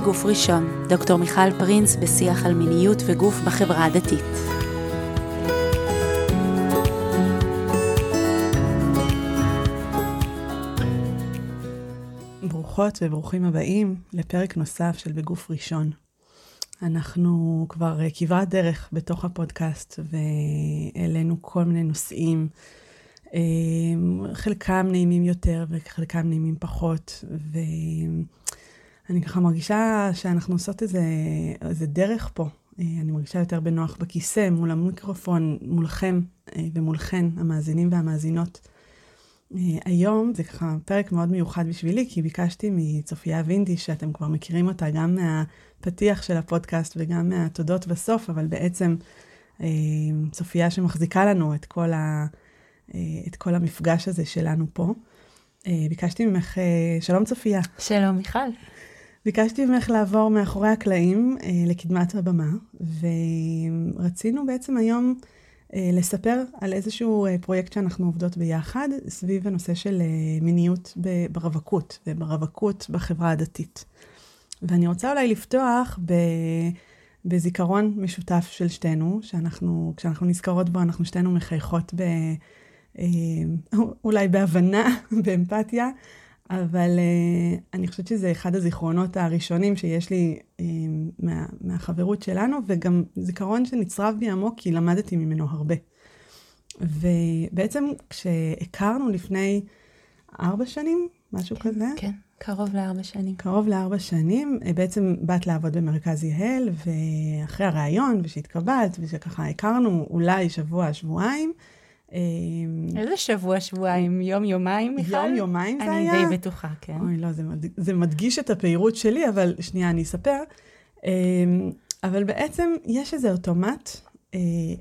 בגוף ראשון, דוקטור מיכל פרינס בשיח על מיניות וגוף בחברה הדתית. ברוכות וברוכים הבאים לפרק נוסף של בגוף ראשון. אנחנו כבר אה, כברת דרך בתוך הפודקאסט והעלינו כל מיני נושאים, אה, חלקם נעימים יותר וחלקם נעימים פחות, ואני ככה מרגישה שאנחנו עושות איזה, איזה דרך פה. אה, אני מרגישה יותר בנוח בכיסא, מול המיקרופון, מולכם ומולכן, המאזינים והמאזינות. היום זה ככה פרק מאוד מיוחד בשבילי, כי ביקשתי מצופיה וינדי, שאתם כבר מכירים אותה גם מהפתיח של הפודקאסט וגם מהתודות בסוף, אבל בעצם אה, צופיה שמחזיקה לנו את כל, ה, אה, את כל המפגש הזה שלנו פה. אה, ביקשתי ממך, שלום צופיה. שלום מיכל. ביקשתי ממך לעבור מאחורי הקלעים לקדמת הבמה, ורצינו בעצם היום אה, לספר על איזשהו אה, פרויקט שאנחנו עובדות ביחד, סביב הנושא של אה, מיניות ברווקות, וברווקות בחברה הדתית. ואני רוצה אולי לפתוח ב... בזיכרון משותף של שתינו, שאנחנו, כשאנחנו נזכרות בו, אנחנו שתינו מחייכות ב... אולי בהבנה, באמפתיה, אבל uh, אני חושבת שזה אחד הזיכרונות הראשונים שיש לי uh, מה, מהחברות שלנו, וגם זיכרון שנצרב בי עמוק, כי למדתי ממנו הרבה. ובעצם כשהכרנו לפני ארבע שנים, משהו כן, כזה. כן, קרוב לארבע שנים. קרוב לארבע שנים, אה, בעצם באת לעבוד במרכז יהל, ואחרי הראיון, ושהתקבלת, ושככה הכרנו אולי שבוע, שבועיים, איזה שבוע, שבועיים? יום, יומיים, מיכל? יום, יומיים זה היה? אני די בטוחה, כן. אוי, לא, זה, מד... זה מדגיש את הפעילות שלי, אבל שנייה, אני אספר. אמ, אבל בעצם יש איזה אוטומט אה,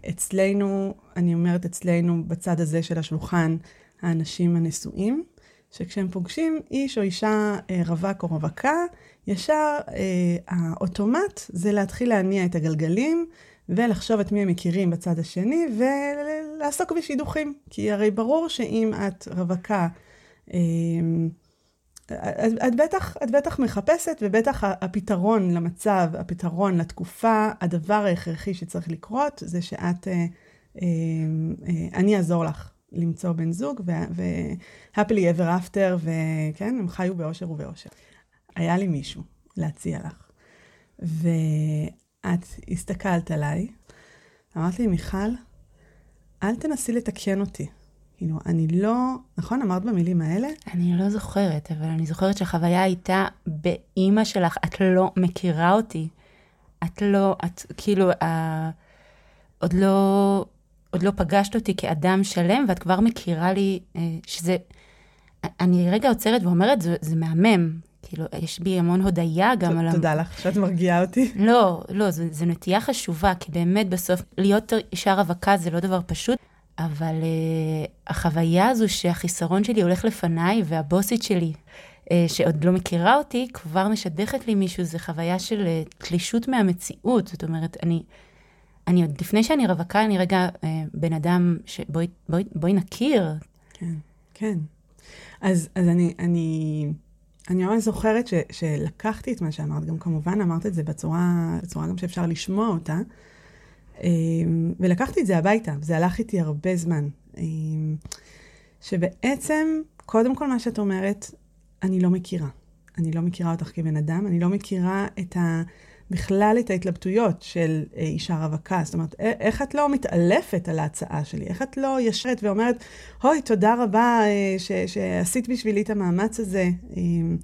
אצלנו, אני אומרת אצלנו, בצד הזה של השולחן, האנשים הנשואים, שכשהם פוגשים איש או אישה אה, רווק או רווקה, ישר אה, האוטומט זה להתחיל להניע את הגלגלים. ולחשוב את מי הם מכירים בצד השני, ולעסוק בשידוכים. כי הרי ברור שאם את רווקה, אמ, את, את, בטח, את בטח מחפשת, ובטח הפתרון למצב, הפתרון לתקופה, הדבר ההכרחי שצריך לקרות, זה שאת, אה, אה, אה, אני אעזור לך למצוא בן זוג, ו-happily ever after, וכן, הם חיו באושר ובאושר. היה לי מישהו להציע לך. את הסתכלת עליי, אמרת לי, מיכל, אל תנסי לתקן אותי. כאילו, אני לא, נכון? אמרת במילים האלה? אני לא זוכרת, אבל אני זוכרת שהחוויה הייתה באימא שלך, את לא מכירה אותי. את לא, את כאילו, אה, עוד לא, עוד לא פגשת אותי כאדם שלם, ואת כבר מכירה לי אה, שזה, אני רגע עוצרת ואומרת, זה, זה מהמם. כאילו, יש בי המון הודיה גם על... תודה לך שאת מרגיעה אותי. לא, לא, זו נטייה חשובה, כי באמת בסוף, להיות אישה רווקה זה לא דבר פשוט, אבל uh, החוויה הזו שהחיסרון שלי הולך לפניי, והבוסית שלי, uh, שעוד לא מכירה אותי, כבר משדכת לי מישהו, זו חוויה של uh, תלישות מהמציאות. זאת אומרת, אני, אני עוד לפני שאני רווקה, אני רגע uh, בן אדם שבואי בוא, בוא נכיר. כן, כן. אז, אז אני, אני... אני ממש זוכרת ש, שלקחתי את מה שאמרת, גם כמובן אמרת את זה בצורה, בצורה גם שאפשר לשמוע אותה, אמ, ולקחתי את זה הביתה, וזה הלך איתי הרבה זמן. אמ, שבעצם, קודם כל מה שאת אומרת, אני לא מכירה. אני לא מכירה אותך כבן אדם, אני לא מכירה את ה... בכלל את ההתלבטויות של אה, אישה רווקה. זאת אומרת, איך את לא מתעלפת על ההצעה שלי? איך את לא ישרת ואומרת, אוי, תודה רבה אה, ש, שעשית בשבילי את המאמץ הזה? אמ,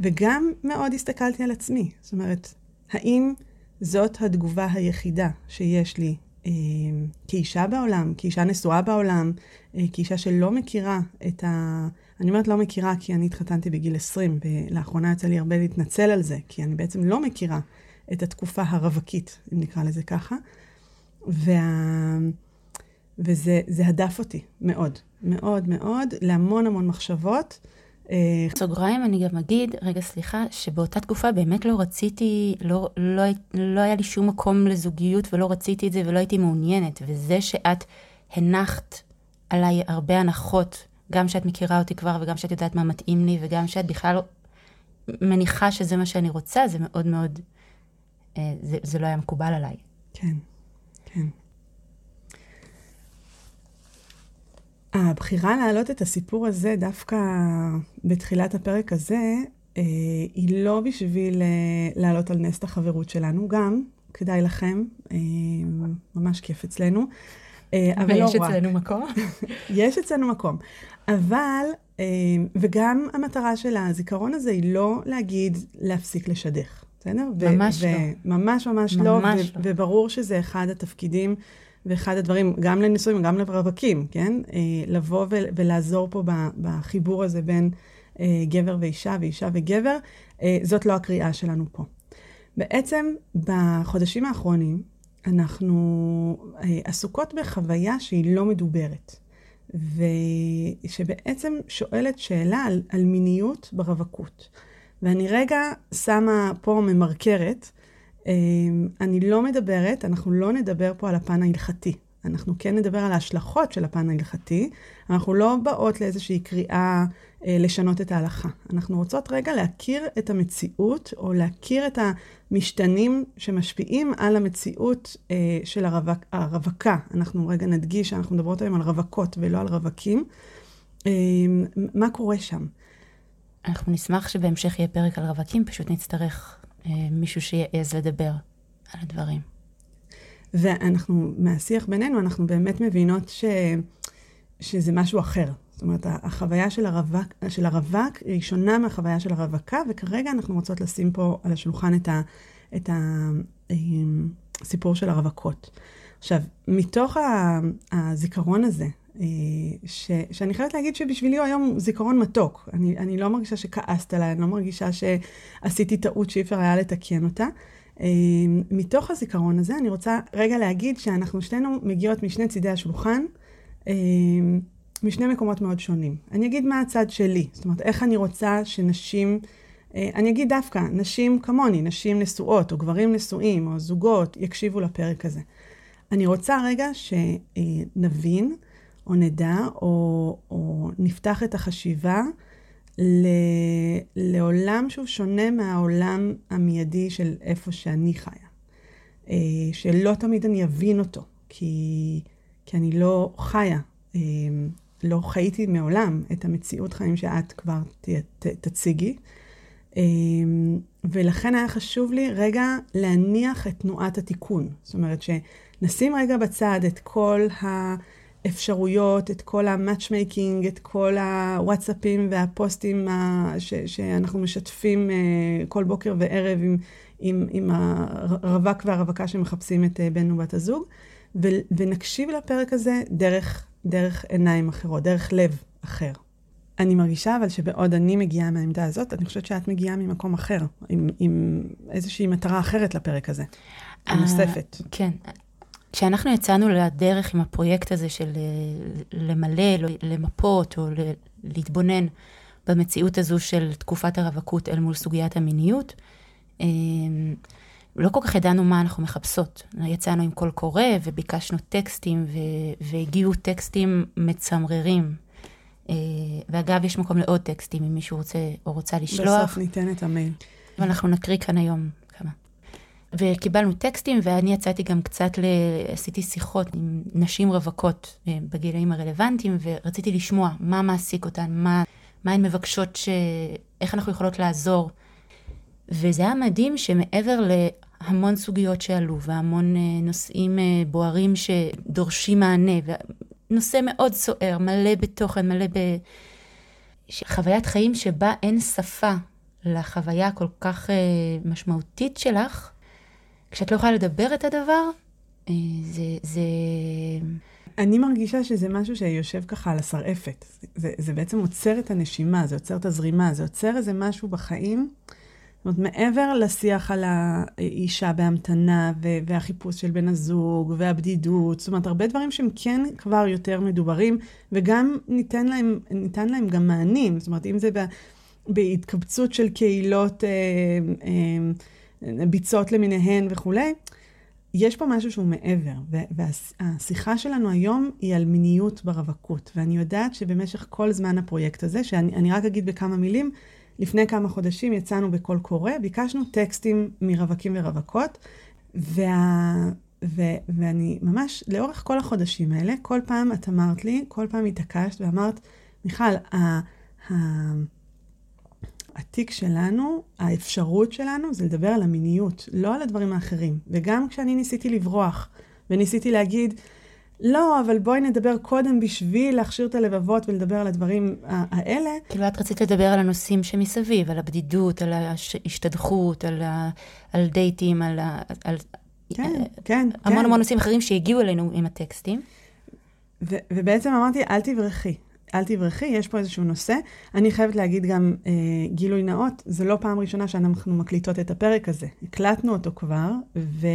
וגם מאוד הסתכלתי על עצמי. זאת אומרת, האם זאת התגובה היחידה שיש לי אמ, כאישה בעולם, כאישה נשואה בעולם, אה, כאישה שלא מכירה את ה... אני אומרת לא מכירה כי אני התחתנתי בגיל 20, ולאחרונה יצא לי הרבה להתנצל על זה, כי אני בעצם לא מכירה את התקופה הרווקית, אם נקרא לזה ככה. וה... וזה הדף אותי מאוד, מאוד מאוד, להמון המון מחשבות. אה, סוגריים, אני גם אגיד, רגע, סליחה, שבאותה תקופה באמת לא רציתי, לא, לא, לא היה לי שום מקום לזוגיות ולא רציתי את זה ולא הייתי מעוניינת. וזה שאת הנחת עליי הרבה הנחות, גם שאת מכירה אותי כבר וגם שאת יודעת מה מתאים לי וגם שאת בכלל מניחה שזה מה שאני רוצה, זה מאוד מאוד, זה, זה לא היה מקובל עליי. כן, כן. הבחירה להעלות את הסיפור הזה דווקא בתחילת הפרק הזה, אה, היא לא בשביל אה, להעלות על נס את החברות שלנו, גם כדאי לכם, אה, ממש כיף אצלנו. אה, אבל לא ויש אצלנו מקום. יש אצלנו מקום. אבל, אה, וגם המטרה של הזיכרון הזה היא לא להגיד להפסיק לשדך, בסדר? ממש לא. ממש ממש לא, ממש לא. וברור שזה אחד התפקידים. ואחד הדברים, גם לנישואים וגם לרווקים, כן? לבוא ולעזור פה בחיבור הזה בין גבר ואישה ואישה וגבר, זאת לא הקריאה שלנו פה. בעצם בחודשים האחרונים אנחנו אה, עסוקות בחוויה שהיא לא מדוברת, ושבעצם שואלת שאלה על, על מיניות ברווקות. ואני רגע שמה פה ממרקרת, אה, אני לא מדברת, אנחנו לא נדבר פה על הפן ההלכתי. אנחנו כן נדבר על ההשלכות של הפן ההלכתי, אנחנו לא באות לאיזושהי קריאה אה, לשנות את ההלכה. אנחנו רוצות רגע להכיר את המציאות, או להכיר את המשתנים שמשפיעים על המציאות אה, של הרווק, הרווקה. אנחנו רגע נדגיש שאנחנו מדברות היום על רווקות ולא על רווקים. אה, מה קורה שם? אנחנו נשמח שבהמשך יהיה פרק על רווקים, פשוט נצטרך אה, מישהו שיעז לדבר על הדברים. ואנחנו, מהשיח בינינו, אנחנו באמת מבינות ש, שזה משהו אחר. זאת אומרת, החוויה של הרווק, של הרווק היא שונה מהחוויה של הרווקה, וכרגע אנחנו רוצות לשים פה על השולחן את, ה, את הסיפור של הרווקות. עכשיו, מתוך הזיכרון הזה, אה, ש, שאני חייבת להגיד שבשבילי הוא היום זיכרון מתוק. אני, אני לא מרגישה שכעסת עליי, אני לא מרגישה שעשיתי טעות שאי אפשר היה לתקן אותה. אמ, מתוך הזיכרון הזה, אני רוצה רגע להגיד שאנחנו שנינו מגיעות משני צידי השולחן, אמ, משני מקומות מאוד שונים. אני אגיד מה הצד שלי, זאת אומרת, איך אני רוצה שנשים, אה, אני אגיד דווקא, נשים כמוני, נשים נשואות, או גברים נשואים, או זוגות, יקשיבו לפרק הזה. אני רוצה רגע שנבין, או נדע, או, או נפתח את החשיבה ל... לעולם שהוא שונה מהעולם המיידי של איפה שאני חיה. אה, שלא תמיד אני אבין אותו, כי, כי אני לא חיה, אה, לא חייתי מעולם את המציאות חיים שאת כבר ת, ת, תציגי. אה, ולכן היה חשוב לי רגע להניח את תנועת התיקון. זאת אומרת, שנשים רגע בצד את כל ה... האפשרויות, את כל ה matchmaking, את כל הוואטסאפים והפוסטים ש, שאנחנו משתפים uh, כל בוקר וערב עם, עם, עם הרווק והרווקה שמחפשים את uh, בן ובת הזוג, ו, ונקשיב לפרק הזה דרך, דרך עיניים אחרות, דרך לב אחר. אני מרגישה אבל שבעוד אני מגיעה מהעמדה הזאת, אני חושבת שאת מגיעה ממקום אחר, עם, עם איזושהי מטרה אחרת לפרק הזה, הנוספת. Uh, כן. כשאנחנו יצאנו לדרך עם הפרויקט הזה של אה, למלא, למפות או להתבונן במציאות הזו של תקופת הרווקות אל מול סוגיית המיניות, אה, לא כל כך ידענו מה אנחנו מחפשות. יצאנו עם קול קורא וביקשנו טקסטים, והגיעו טקסטים מצמררים. אה, ואגב, יש מקום לעוד טקסטים, אם מישהו רוצה או רוצה לשלוח. בסוף ניתן את המייל. ואנחנו נקריא כאן היום וקיבלנו טקסטים, ואני יצאתי גם קצת, ל... עשיתי שיחות עם נשים רווקות אה, בגילאים הרלוונטיים, ורציתי לשמוע מה מעסיק אותן, מה, מה הן מבקשות, ש... איך אנחנו יכולות לעזור. וזה היה מדהים שמעבר להמון סוגיות שעלו, והמון אה, נושאים אה, בוערים שדורשים מענה, ונושא מאוד סוער, מלא בתוכן, מלא ב... חוויית חיים שבה אין שפה לחוויה הכל כך משמעותית שלך, כשאת לא יכולה לדבר את הדבר, אה, זה, זה... אני מרגישה שזה משהו שיושב ככה על השרעפת. זה, זה בעצם עוצר את הנשימה, זה עוצר את הזרימה, זה עוצר איזה משהו בחיים. זאת אומרת, מעבר לשיח על האישה בהמתנה ו- והחיפוש של בן הזוג והבדידות, זאת אומרת, הרבה דברים שהם כן כבר יותר מדוברים, וגם ניתן להם, ניתן להם גם מענים. זאת אומרת, אם זה בהתקבצות של קהילות... אה, אה, ביצות למיניהן וכולי, יש פה משהו שהוא מעבר, והשיחה שלנו היום היא על מיניות ברווקות, ואני יודעת שבמשך כל זמן הפרויקט הזה, שאני רק אגיד בכמה מילים, לפני כמה חודשים יצאנו בקול קורא, ביקשנו טקסטים מרווקים ורווקות, וה... ו... ואני ממש, לאורך כל החודשים האלה, כל פעם את אמרת לי, כל פעם התעקשת ואמרת, מיכל, ה... ה... התיק שלנו, האפשרות שלנו זה לדבר על המיניות, לא על הדברים האחרים. וגם כשאני ניסיתי לברוח, וניסיתי להגיד, לא, אבל בואי נדבר קודם בשביל להכשיר את הלבבות ולדבר על הדברים האלה. כאילו, את רצית לדבר על הנושאים שמסביב, על הבדידות, על ההשתדכות, על, ה... על דייטים, על, ה... על... כן, כן, כן. המון המון נושאים אחרים שהגיעו אלינו עם הטקסטים. ו- ובעצם אמרתי, אל תברחי. אל תברחי, יש פה איזשהו נושא. אני חייבת להגיד גם אה, גילוי נאות, זה לא פעם ראשונה שאנחנו מקליטות את הפרק הזה. הקלטנו אותו כבר, ו...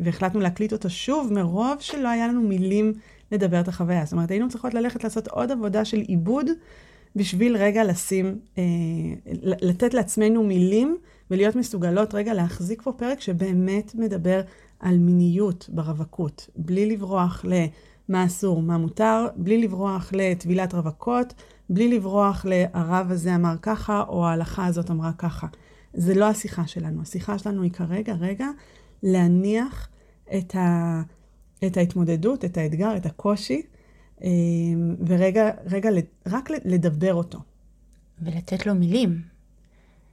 והחלטנו להקליט אותו שוב, מרוב שלא היה לנו מילים לדבר את החוויה. זאת אומרת, היינו צריכות ללכת לעשות עוד עבודה של עיבוד, בשביל רגע לשים, אה, לתת לעצמנו מילים, ולהיות מסוגלות רגע להחזיק פה פרק שבאמת מדבר על מיניות ברווקות, בלי לברוח ל... מה אסור, מה מותר, בלי לברוח לטבילת רווקות, בלי לברוח ל"הרב הזה אמר ככה", או "ההלכה הזאת אמרה ככה". זה לא השיחה שלנו. השיחה שלנו היא כרגע, רגע, להניח את, ה, את ההתמודדות, את האתגר, את הקושי, אה, ורגע, רגע, רק לדבר אותו. ולתת לו מילים.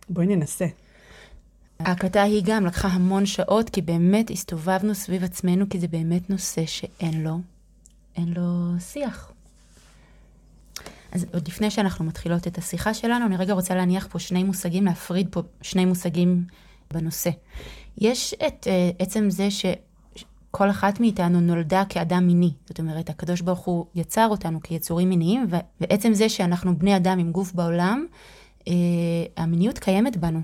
בואי ננסה. ההקלטה היא גם לקחה המון שעות, כי באמת הסתובבנו סביב עצמנו, כי זה באמת נושא שאין לו אין לו שיח. אז עוד לפני שאנחנו מתחילות את השיחה שלנו, אני רגע רוצה להניח פה שני מושגים, להפריד פה שני מושגים בנושא. יש את uh, עצם זה שכל אחת מאיתנו נולדה כאדם מיני. זאת אומרת, הקדוש ברוך הוא יצר אותנו כיצורים מיניים, ועצם זה שאנחנו בני אדם עם גוף בעולם, uh, המיניות קיימת בנו.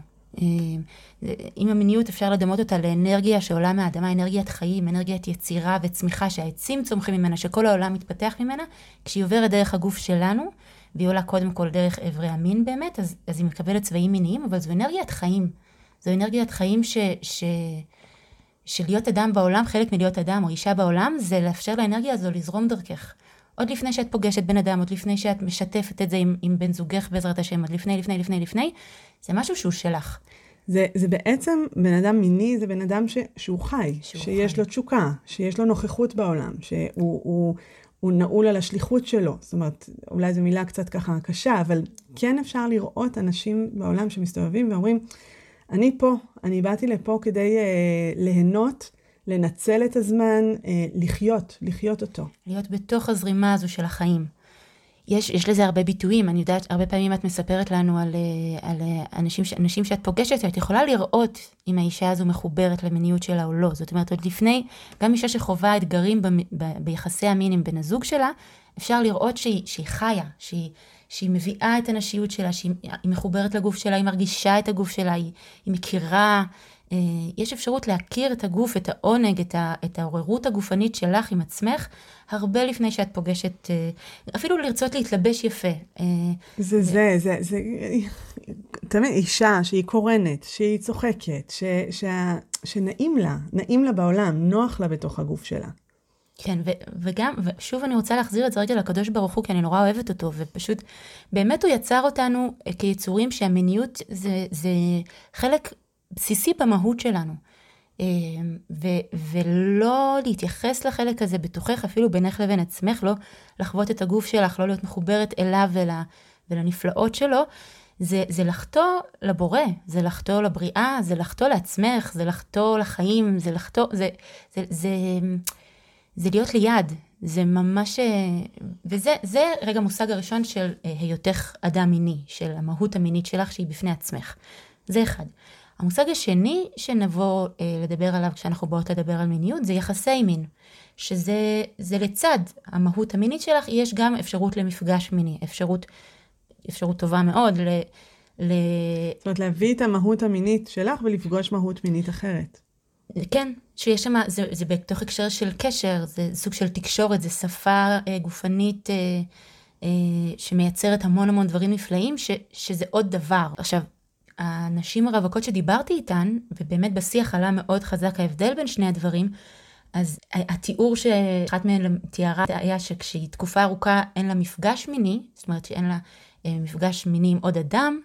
אה, המיניות אפשר לדמות אותה לאנרגיה שעולה מהאדמה, אנרגיית חיים, אנרגיית יצירה וצמיחה שהעצים צומחים ממנה, שכל העולם מתפתח ממנה, כשהיא עוברת דרך הגוף שלנו, והיא עולה קודם כל דרך אברי המין באמת, אז, אז היא מקבלת צבעים מיניים, אבל זו אנרגיית חיים. זו אנרגיית חיים ש, ש, שלהיות אדם בעולם, חלק מלהיות אדם או אישה בעולם, זה לאפשר לאנרגיה הזו לזרום דרכך. עוד לפני שאת פוגשת בן אדם, עוד לפני שאת משתפת את זה עם, עם בן זוגך בעזרת השם, עוד לפני, לפני, לפני, לפני, זה משהו שהוא שלך. זה, זה בעצם, בן אדם מיני זה בן אדם ש, שהוא חי, שהוא שיש חי. לו תשוקה, שיש לו נוכחות בעולם, שהוא הוא, הוא נעול על השליחות שלו. זאת אומרת, אולי זו מילה קצת ככה קשה, אבל כן אפשר לראות אנשים בעולם שמסתובבים ואומרים, אני פה, אני באתי לפה כדי אה, ליהנות לנצל את הזמן, אה, לחיות, לחיות אותו. להיות בתוך הזרימה הזו של החיים. יש, יש לזה הרבה ביטויים, אני יודעת, הרבה פעמים את מספרת לנו על, אה, על אה, אנשים, אנשים שאת פוגשת, את יכולה לראות אם האישה הזו מחוברת למיניות שלה או לא. זאת אומרת, עוד לפני, גם אישה שחווה אתגרים ביחסי המין עם בן הזוג שלה, אפשר לראות שהיא, שהיא חיה, שהיא, שהיא מביאה את הנשיות שלה, שהיא מחוברת לגוף שלה, היא מרגישה את הגוף שלה, היא, היא מכירה יש אפשרות להכיר את הגוף, את העונג, את, ה, את העוררות הגופנית שלך עם עצמך, הרבה לפני שאת פוגשת, אה, אפילו לרצות להתלבש יפה. אה, זה, זה, זה, זה, תמיד אישה שהיא קורנת, שהיא צוחקת, ש, שה, שנעים לה, נעים לה בעולם, נוח לה בתוך הגוף שלה. כן, ו- וגם, ושוב אני רוצה להחזיר את זה רגע לקדוש ברוך הוא, כי אני נורא אוהבת אותו, ופשוט, באמת הוא יצר אותנו כיצורים שהמיניות זה, זה חלק בסיסי במהות שלנו. אה, ו- ולא להתייחס לחלק הזה בתוכך, אפילו בינך לבין עצמך, לא לחוות את הגוף שלך, לא להיות מחוברת אליו ול- ולנפלאות שלו, זה, זה לחטוא לבורא, זה לחטוא לבריאה, זה לחטוא לעצמך, זה לחטוא לחיים, זה לחטוא, זה, זה, זה, זה להיות ליד, זה ממש, וזה זה רגע מושג הראשון של אה, היותך אדם מיני, של המהות המינית שלך שהיא בפני עצמך. זה אחד. המושג השני שנבוא אה, לדבר עליו כשאנחנו באות לדבר על מיניות זה יחסי מין, שזה לצד המהות המינית שלך, יש גם אפשרות למפגש מיני, אפשרות, אפשרות טובה מאוד ל... ל... זאת אומרת, להביא את המהות המינית שלך ולפגוש מהות מינית אחרת. כן, שיש שם, זה, זה בתוך הקשר של קשר, זה סוג של תקשורת, זה שפה אה, גופנית אה, אה, שמייצרת המון המון דברים נפלאים, ש, שזה עוד דבר. עכשיו, הנשים הרווקות שדיברתי איתן, ובאמת בשיח עלה מאוד חזק ההבדל בין שני הדברים, אז התיאור שאחת מהן תיארה היה שכשהיא תקופה ארוכה אין לה מפגש מיני, זאת אומרת שאין לה אה, מפגש מיני עם עוד אדם,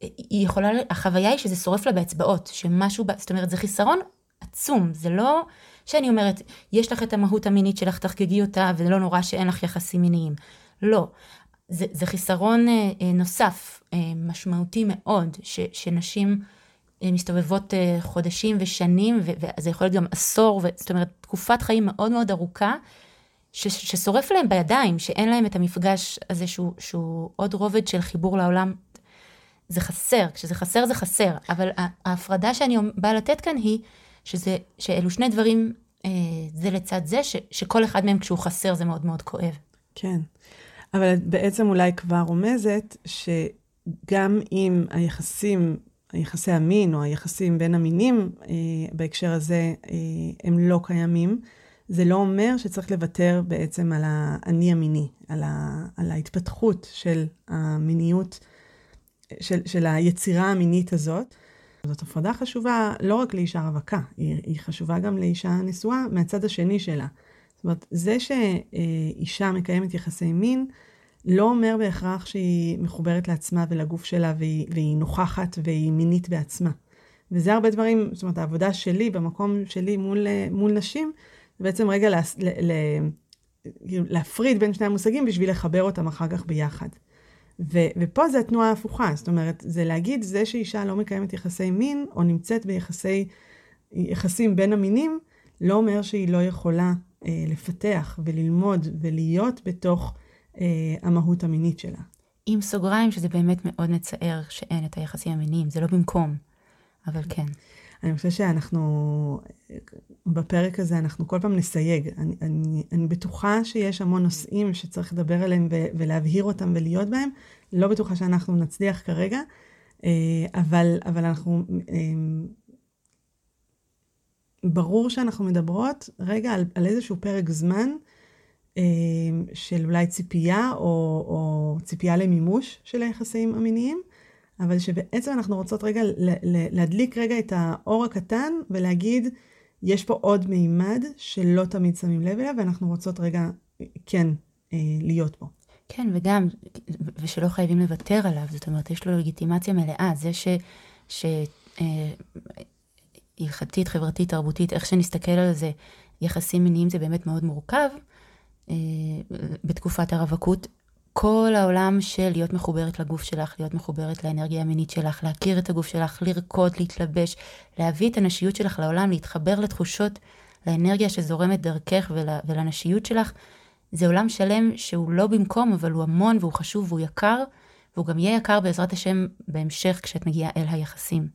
היא יכולה, החוויה היא שזה שורף לה באצבעות, שמשהו, זאת אומרת, זה חיסרון עצום, זה לא שאני אומרת, יש לך את המהות המינית שלך, תחגגי אותה, ולא נורא שאין לך יחסים מיניים. לא. זה, זה חיסרון אה, אה, נוסף, אה, משמעותי מאוד, ש, שנשים מסתובבות חודשים ושנים, וזה יכול להיות גם עשור, ו, זאת אומרת, תקופת חיים מאוד מאוד ארוכה, ש, ששורף להם בידיים, שאין להם את המפגש הזה שהוא, שהוא עוד רובד של חיבור לעולם. זה חסר, כשזה חסר זה חסר, אבל ההפרדה שאני באה לתת כאן היא שזה, שאלו שני דברים אה, זה לצד זה, ש, שכל אחד מהם כשהוא חסר זה מאוד מאוד כואב. כן, אבל את בעצם אולי כבר רומזת שגם אם היחסים, היחסי המין או היחסים בין המינים אה, בהקשר הזה, אה, הם לא קיימים, זה לא אומר שצריך לוותר בעצם על האני המיני, על, ה, על ההתפתחות של המיניות, של, של היצירה המינית הזאת. זאת הפרדה חשובה לא רק לאישה רווקה, היא, היא חשובה גם לאישה נשואה מהצד השני שלה. זאת אומרת, זה שאישה מקיימת יחסי מין, לא אומר בהכרח שהיא מחוברת לעצמה ולגוף שלה והיא, והיא נוכחת והיא מינית בעצמה. וזה הרבה דברים, זאת אומרת, העבודה שלי במקום שלי מול, מול נשים, זה בעצם רגע לה, לה, לה, להפריד בין שני המושגים בשביל לחבר אותם אחר כך ביחד. ו, ופה זה התנועה ההפוכה, זאת אומרת, זה להגיד, זה שאישה לא מקיימת יחסי מין, או נמצאת ביחסי, יחסים בין המינים, לא אומר שהיא לא יכולה לפתח וללמוד ולהיות בתוך אה, המהות המינית שלה. עם סוגריים שזה באמת מאוד מצער שאין את היחסים המיניים, זה לא במקום, אבל כן. אני חושבת שאנחנו, בפרק הזה אנחנו כל פעם נסייג. אני, אני, אני בטוחה שיש המון נושאים שצריך לדבר עליהם ו, ולהבהיר אותם ולהיות בהם. לא בטוחה שאנחנו נצליח כרגע, אה, אבל, אבל אנחנו... ברור שאנחנו מדברות רגע על, על איזשהו פרק זמן אה, של אולי ציפייה או, או ציפייה למימוש של היחסים המיניים. אבל שבעצם אנחנו רוצות רגע להדליק רגע את האור הקטן ולהגיד, יש פה עוד מימד שלא תמיד שמים לב אליו, ואנחנו רוצות רגע כן אה, להיות בו. כן, וגם, ושלא חייבים לוותר עליו, זאת אומרת, יש לו לגיטימציה מלאה. זה ש... ש אה, הלכתית, חברתית, תרבותית, איך שנסתכל על זה, יחסים מיניים זה באמת מאוד מורכב. אה, בתקופת הרווקות כל העולם של להיות מחוברת לגוף שלך, להיות מחוברת לאנרגיה המינית שלך, להכיר את הגוף שלך, לרקוד, להתלבש, להביא את הנשיות שלך לעולם, להתחבר לתחושות, לאנרגיה שזורמת דרכך ול, ולנשיות שלך, זה עולם שלם שהוא לא במקום, אבל הוא המון והוא חשוב והוא יקר, והוא גם יהיה יקר בעזרת השם בהמשך כשאת מגיעה אל היחסים.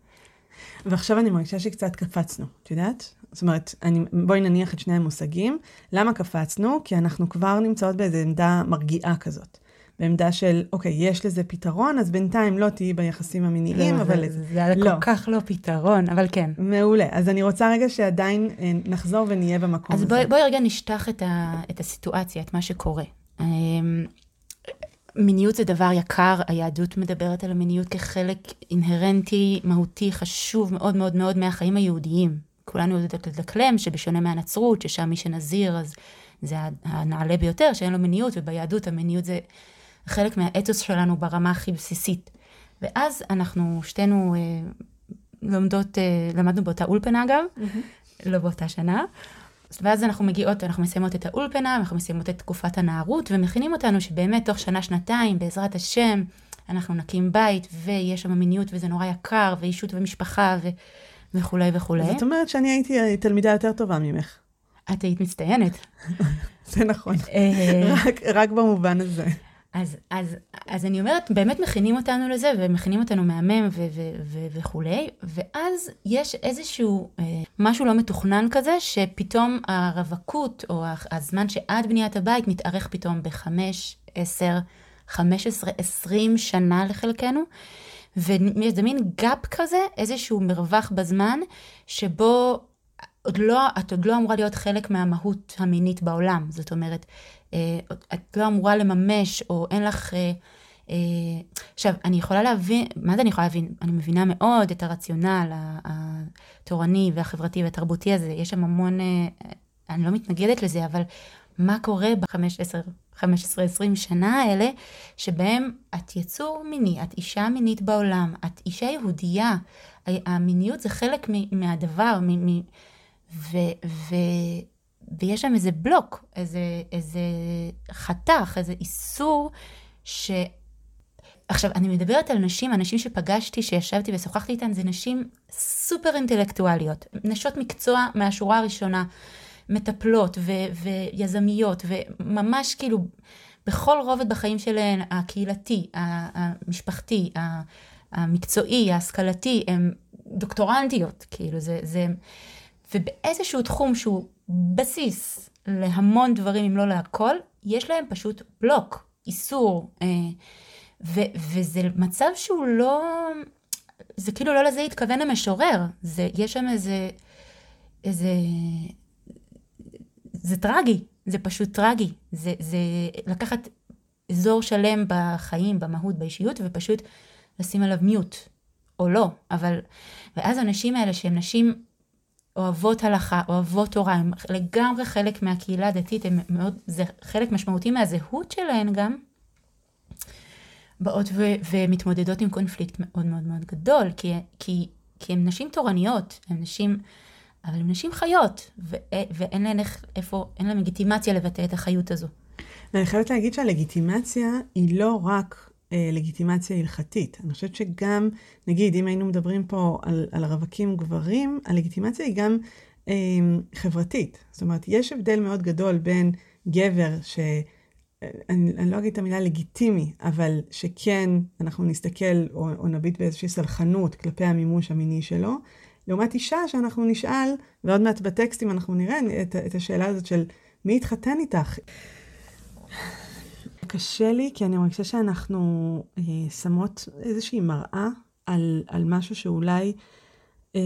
ועכשיו אני מרגישה שקצת קפצנו, את יודעת? זאת אומרת, אני, בואי נניח את שני המושגים. למה קפצנו? כי אנחנו כבר נמצאות באיזו עמדה מרגיעה כזאת. בעמדה של, אוקיי, יש לזה פתרון, אז בינתיים לא תהיי ביחסים המיניים, לא, אבל... זה, זה לא. כל כך לא פתרון, אבל כן. מעולה. אז אני רוצה רגע שעדיין אה, נחזור ונהיה במקום אז הזה. אז בואי, בואי רגע נשטח את, ה, את הסיטואציה, את מה שקורה. מיניות זה דבר יקר, היהדות מדברת על המיניות כחלק אינהרנטי, מהותי, חשוב מאוד מאוד מאוד מהחיים היהודיים. כולנו יודעות לדקלם שבשונה מהנצרות, ששם מי שנזיר, אז זה הנעלה ביותר, שאין לו מיניות, וביהדות המיניות זה חלק מהאתוס שלנו ברמה הכי בסיסית. ואז אנחנו שתינו אה, לומדות, אה, למדנו באותה אולפנה אגב, mm-hmm. לא באותה שנה. ואז אנחנו מגיעות, אנחנו מסיימות את האולפנה, אנחנו מסיימות את תקופת הנערות, ומכינים אותנו שבאמת תוך שנה-שנתיים, בעזרת השם, אנחנו נקים בית, ויש שם מיניות, וזה נורא יקר, ואישות ומשפחה, ו... וכולי וכולי. זאת אומרת שאני הייתי תלמידה יותר טובה ממך. את היית מצטיינת. זה נכון, אה, רק, רק במובן הזה. אז, אז, אז אני אומרת, באמת מכינים אותנו לזה, ומכינים אותנו מהמם ו- ו- ו- וכולי, ואז יש איזשהו אה, משהו לא מתוכנן כזה, שפתאום הרווקות, או הזמן שעד בניית הבית, מתארך פתאום בחמש, עשר, חמש עשרה, עשרים שנה לחלקנו, וזה מין גאפ כזה, איזשהו מרווח בזמן, שבו עוד לא, את עוד לא אמורה להיות חלק מהמהות המינית בעולם. זאת אומרת, את לא אמורה לממש, או אין לך... אה, אה, עכשיו, אני יכולה להבין, מה זה אני יכולה להבין? אני מבינה מאוד את הרציונל התורני והחברתי והתרבותי הזה, יש שם המון, אני לא מתנגדת לזה, אבל מה קורה ב-15-20 שנה האלה, שבהם את יצור מיני, את אישה מינית בעולם, את אישה יהודייה, המיניות זה חלק מהדבר, מ- מ- ו- ו- ויש שם איזה בלוק, איזה, איזה חתך, איזה איסור, ש... עכשיו, אני מדברת על נשים, אנשים שפגשתי, שישבתי ושוחחתי איתן, זה נשים סופר אינטלקטואליות, נשות מקצוע מהשורה הראשונה, מטפלות ו- ויזמיות, וממש כאילו, בכל רובד בחיים שלהן, הקהילתי, המשפחתי, המקצועי, ההשכלתי, הן דוקטורנטיות, כאילו זה, זה, ובאיזשהו תחום שהוא בסיס להמון דברים, אם לא להכל, יש להם פשוט בלוק, איסור. אה, ו- וזה מצב שהוא לא, זה כאילו לא לזה התכוון המשורר, זה, יש שם איזה, איזה, זה טרגי, זה פשוט טרגי, זה, זה לקחת אזור שלם בחיים, במהות, באישיות, ופשוט לשים עליו מיוט, או לא, אבל, ואז הנשים האלה שהן נשים אוהבות הלכה, אוהבות תורה, הן לגמרי חלק מהקהילה הדתית, הן מאוד, זה חלק משמעותי מהזהות שלהן גם, באות ו- ומתמודדות עם קונפליקט מאוד מאוד מאוד גדול, כי, כי, כי הן נשים תורניות, הן נשים, אבל הן נשים חיות, ו- ואין להן איפה, אין להן לגיטימציה לבטא את החיות הזו. אני חייבת להגיד שהלגיטימציה היא לא רק אה, לגיטימציה הלכתית. אני חושבת שגם, נגיד, אם היינו מדברים פה על, על רווקים גברים, הלגיטימציה היא גם אה, חברתית. זאת אומרת, יש הבדל מאוד גדול בין גבר ש... אני, אני לא אגיד את המילה לגיטימי, אבל שכן אנחנו נסתכל או, או נביט באיזושהי סלחנות כלפי המימוש המיני שלו, לעומת אישה שאנחנו נשאל, ועוד מעט בטקסטים אנחנו נראה את, את השאלה הזאת של מי התחתן איתך? קשה לי, כי אני מרגישה שאנחנו אה, שמות איזושהי מראה על, על משהו שאולי אה,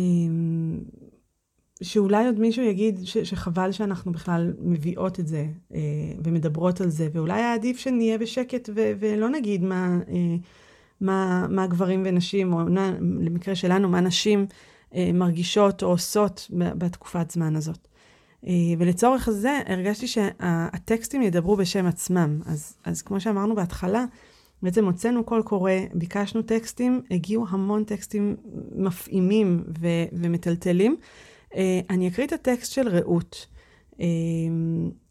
שאולי עוד מישהו יגיד ש, שחבל שאנחנו בכלל מביאות את זה אה, ומדברות על זה, ואולי היה עדיף שנהיה בשקט ו, ולא נגיד מה, אה, מה, מה גברים ונשים, או למקרה שלנו, מה נשים אה, מרגישות או עושות בתקופת זמן הזאת. אה, ולצורך זה הרגשתי שהטקסטים ידברו בשם עצמם. אז, אז כמו שאמרנו בהתחלה, בעצם הוצאנו קול קורא, ביקשנו טקסטים, הגיעו המון טקסטים מפעימים ו- ומטלטלים. אה, אני אקריא את הטקסט של רעות, אה,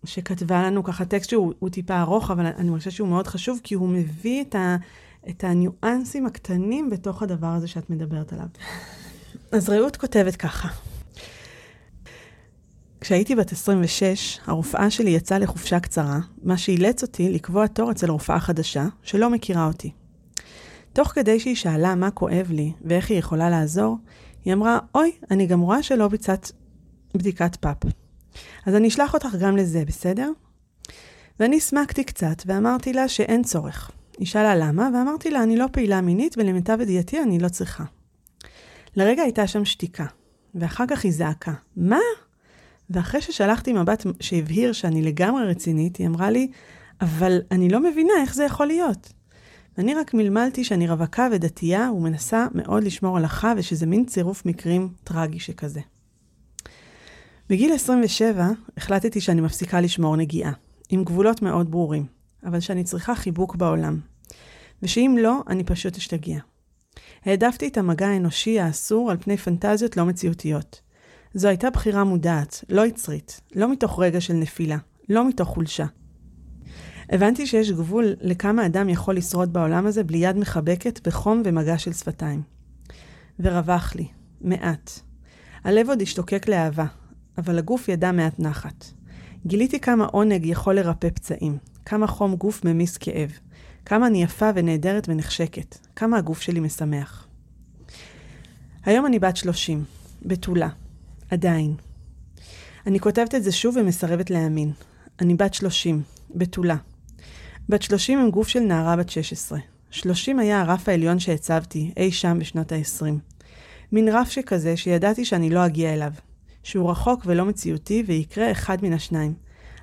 שכתבה לנו ככה טקסט שהוא טיפה ארוך, אבל אני חושבת שהוא מאוד חשוב, כי הוא מביא את, ה, את הניואנסים הקטנים בתוך הדבר הזה שאת מדברת עליו. אז רעות כותבת ככה: כשהייתי בת 26, הרופאה שלי יצאה לחופשה קצרה, מה שאילץ אותי לקבוע תור אצל רופאה חדשה, שלא מכירה אותי. תוך כדי שהיא שאלה מה כואב לי ואיך היא יכולה לעזור, היא אמרה, אוי, אני גם רואה שלא ביצעת בדיקת פאפ. אז אני אשלח אותך גם לזה, בסדר? ואני הסמקתי קצת ואמרתי לה שאין צורך. היא שאלה למה, ואמרתי לה, אני לא פעילה מינית ולמיטב ידיעתי אני לא צריכה. לרגע הייתה שם שתיקה, ואחר כך היא זעקה, מה? ואחרי ששלחתי מבט שהבהיר שאני לגמרי רצינית, היא אמרה לי, אבל אני לא מבינה איך זה יכול להיות. ואני רק מלמלתי שאני רווקה ודתייה ומנסה מאוד לשמור הלכה ושזה מין צירוף מקרים טרגי שכזה. בגיל 27 החלטתי שאני מפסיקה לשמור נגיעה, עם גבולות מאוד ברורים, אבל שאני צריכה חיבוק בעולם. ושאם לא, אני פשוט אשתגע. העדפתי את המגע האנושי האסור על פני פנטזיות לא מציאותיות. זו הייתה בחירה מודעת, לא יצרית, לא מתוך רגע של נפילה, לא מתוך חולשה. הבנתי שיש גבול לכמה אדם יכול לשרוד בעולם הזה בלי יד מחבקת בחום ומגע של שפתיים. ורווח לי, מעט. הלב עוד השתוקק לאהבה, אבל הגוף ידע מעט נחת. גיליתי כמה עונג יכול לרפא פצעים, כמה חום גוף ממיס כאב, כמה אני יפה ונהדרת ונחשקת, כמה הגוף שלי משמח. היום אני בת 30, בתולה, עדיין. אני כותבת את זה שוב ומסרבת להאמין. אני בת 30, בתולה. בת 30 עם גוף של נערה בת 16. 30 היה הרף העליון שהצבתי, אי שם בשנות ה-20. מין רף שכזה שידעתי שאני לא אגיע אליו. שהוא רחוק ולא מציאותי ויקרה אחד מן השניים.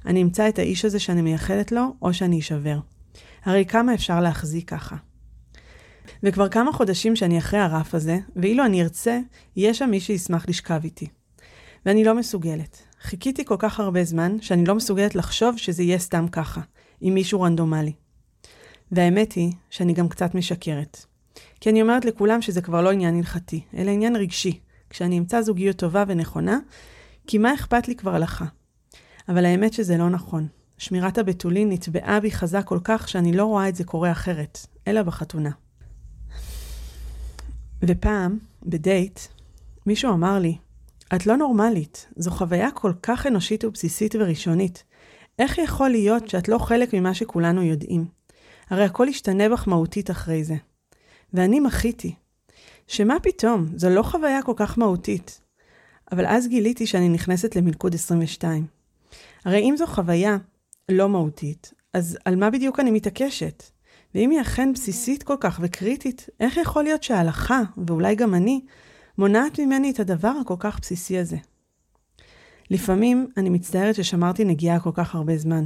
אני אמצא את האיש הזה שאני מייחלת לו, או שאני אשבר. הרי כמה אפשר להחזיק ככה? וכבר כמה חודשים שאני אחרי הרף הזה, ואילו אני ארצה, יהיה שם מי שישמח לשכב איתי. ואני לא מסוגלת. חיכיתי כל כך הרבה זמן, שאני לא מסוגלת לחשוב שזה יהיה סתם ככה, עם מישהו רנדומלי. והאמת היא שאני גם קצת משקרת. כי אני אומרת לכולם שזה כבר לא עניין הלכתי, אלא עניין רגשי. כשאני אמצא זוגיות טובה ונכונה, כי מה אכפת לי כבר הלכה? אבל האמת שזה לא נכון. שמירת הבתולין נטבעה בי חזק כל כך שאני לא רואה את זה קורה אחרת, אלא בחתונה. ופעם, בדייט, מישהו אמר לי, את לא נורמלית, זו חוויה כל כך אנושית ובסיסית וראשונית. איך יכול להיות שאת לא חלק ממה שכולנו יודעים? הרי הכל ישתנה בך מהותית אחרי זה. ואני מחיתי. שמה פתאום, זו לא חוויה כל כך מהותית. אבל אז גיליתי שאני נכנסת למלכוד 22. הרי אם זו חוויה לא מהותית, אז על מה בדיוק אני מתעקשת? ואם היא אכן בסיסית כל כך וקריטית, איך יכול להיות שההלכה, ואולי גם אני, מונעת ממני את הדבר הכל כך בסיסי הזה? לפעמים אני מצטערת ששמרתי נגיעה כל כך הרבה זמן.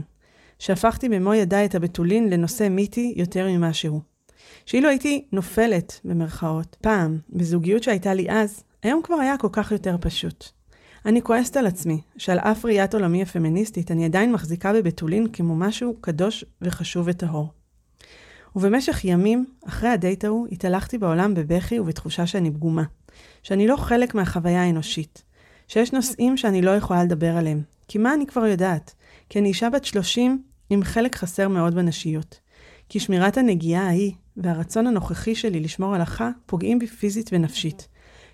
שהפכתי במו ידיי את הבתולין לנושא מיתי יותר ממה שהוא. שאילו הייתי נופלת, במרכאות, פעם, בזוגיות שהייתה לי אז, היום כבר היה כל כך יותר פשוט. אני כועסת על עצמי, שעל אף ראיית עולמי הפמיניסטית, אני עדיין מחזיקה בבתולין כמו משהו קדוש וחשוב וטהור. ובמשך ימים, אחרי הדייט ההוא, התהלכתי בעולם בבכי ובתחושה שאני פגומה. שאני לא חלק מהחוויה האנושית. שיש נושאים שאני לא יכולה לדבר עליהם. כי מה אני כבר יודעת? כי אני אישה בת 30 עם חלק חסר מאוד בנשיות. כי שמירת הנגיעה ההיא והרצון הנוכחי שלי לשמור הלכה פוגעים בי פיזית ונפשית.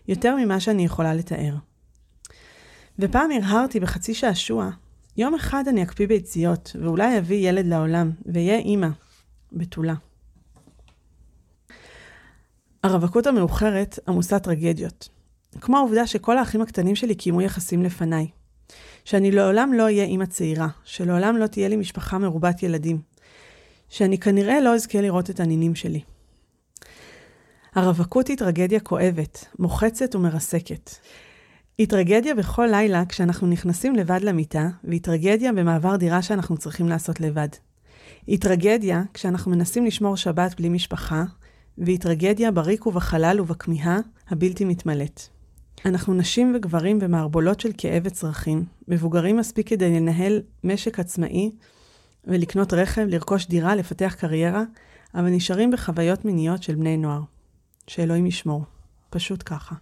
יותר ממה שאני יכולה לתאר. ופעם הרהרתי בחצי שעשוע, יום אחד אני אקפיא ביציות, ואולי אביא ילד לעולם, ואהיה אימא, בתולה. הרווקות המאוחרת עמוסה טרגדיות. כמו העובדה שכל האחים הקטנים שלי קיימו יחסים לפניי. שאני לעולם לא אהיה אימא צעירה, שלעולם לא תהיה לי משפחה מרובת ילדים. שאני כנראה לא אזכה לראות את הנינים שלי. הרווקות היא טרגדיה כואבת, מוחצת ומרסקת. היא טרגדיה בכל לילה כשאנחנו נכנסים לבד למיטה, והיא טרגדיה במעבר דירה שאנחנו צריכים לעשות לבד. היא טרגדיה כשאנחנו מנסים לשמור שבת בלי משפחה, והיא טרגדיה בריק ובחלל ובכמיהה הבלתי מתמלאת. אנחנו נשים וגברים במערבולות של כאב וצרכים, מבוגרים מספיק כדי לנהל משק עצמאי ולקנות רכב, לרכוש דירה, לפתח קריירה, אבל נשארים בחוויות מיניות של בני נוער. שאלוהים ישמור. פשוט ככה.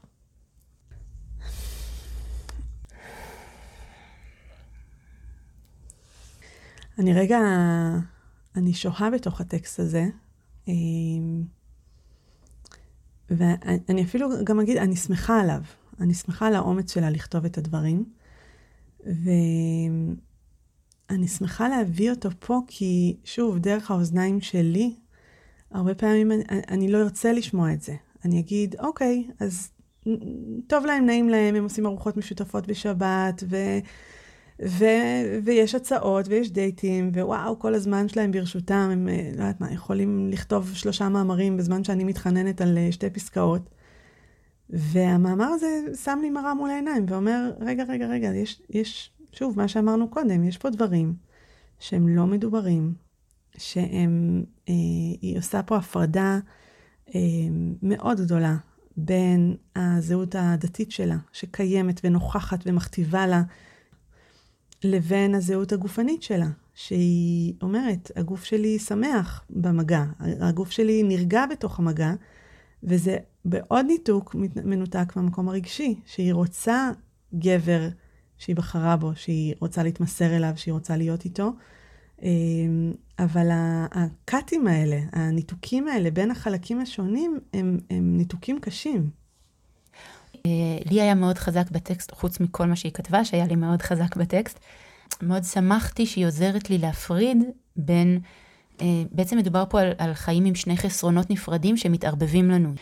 אני רגע, אני שוהה בתוך הטקסט הזה, אמ, ואני אפילו גם אגיד, אני שמחה עליו. אני שמחה על האומץ שלה לכתוב את הדברים, ואני שמחה להביא אותו פה, כי שוב, דרך האוזניים שלי, הרבה פעמים אני, אני לא ארצה לשמוע את זה. אני אגיד, אוקיי, אז טוב להם, נעים להם, הם עושים ארוחות משותפות בשבת, ו... ו... ויש הצעות, ויש דייטים, ווואו, כל הזמן שלהם ברשותם, הם, אה, לא יודעת מה, יכולים לכתוב שלושה מאמרים בזמן שאני מתחננת על אה, שתי פסקאות. והמאמר הזה שם לי מראה מול העיניים ואומר, רגע, רגע, רגע, יש, יש, שוב, מה שאמרנו קודם, יש פה דברים שהם לא מדוברים, שהם, אה, היא עושה פה הפרדה אה, מאוד גדולה בין הזהות הדתית שלה, שקיימת ונוכחת ומכתיבה לה, לבין הזהות הגופנית שלה, שהיא אומרת, הגוף שלי שמח במגע, הגוף שלי נרגע בתוך המגע, וזה בעוד ניתוק מנותק מהמקום הרגשי, שהיא רוצה גבר שהיא בחרה בו, שהיא רוצה להתמסר אליו, שהיא רוצה להיות איתו. אמ, אבל הקאטים האלה, הניתוקים האלה בין החלקים השונים, הם, הם ניתוקים קשים. אה, לי היה מאוד חזק בטקסט, חוץ מכל מה שהיא כתבה, שהיה לי מאוד חזק בטקסט. מאוד שמחתי שהיא עוזרת לי להפריד בין אה, בעצם מדובר פה על, על חיים עם שני חסרונות נפרדים שמתערבבים לנו.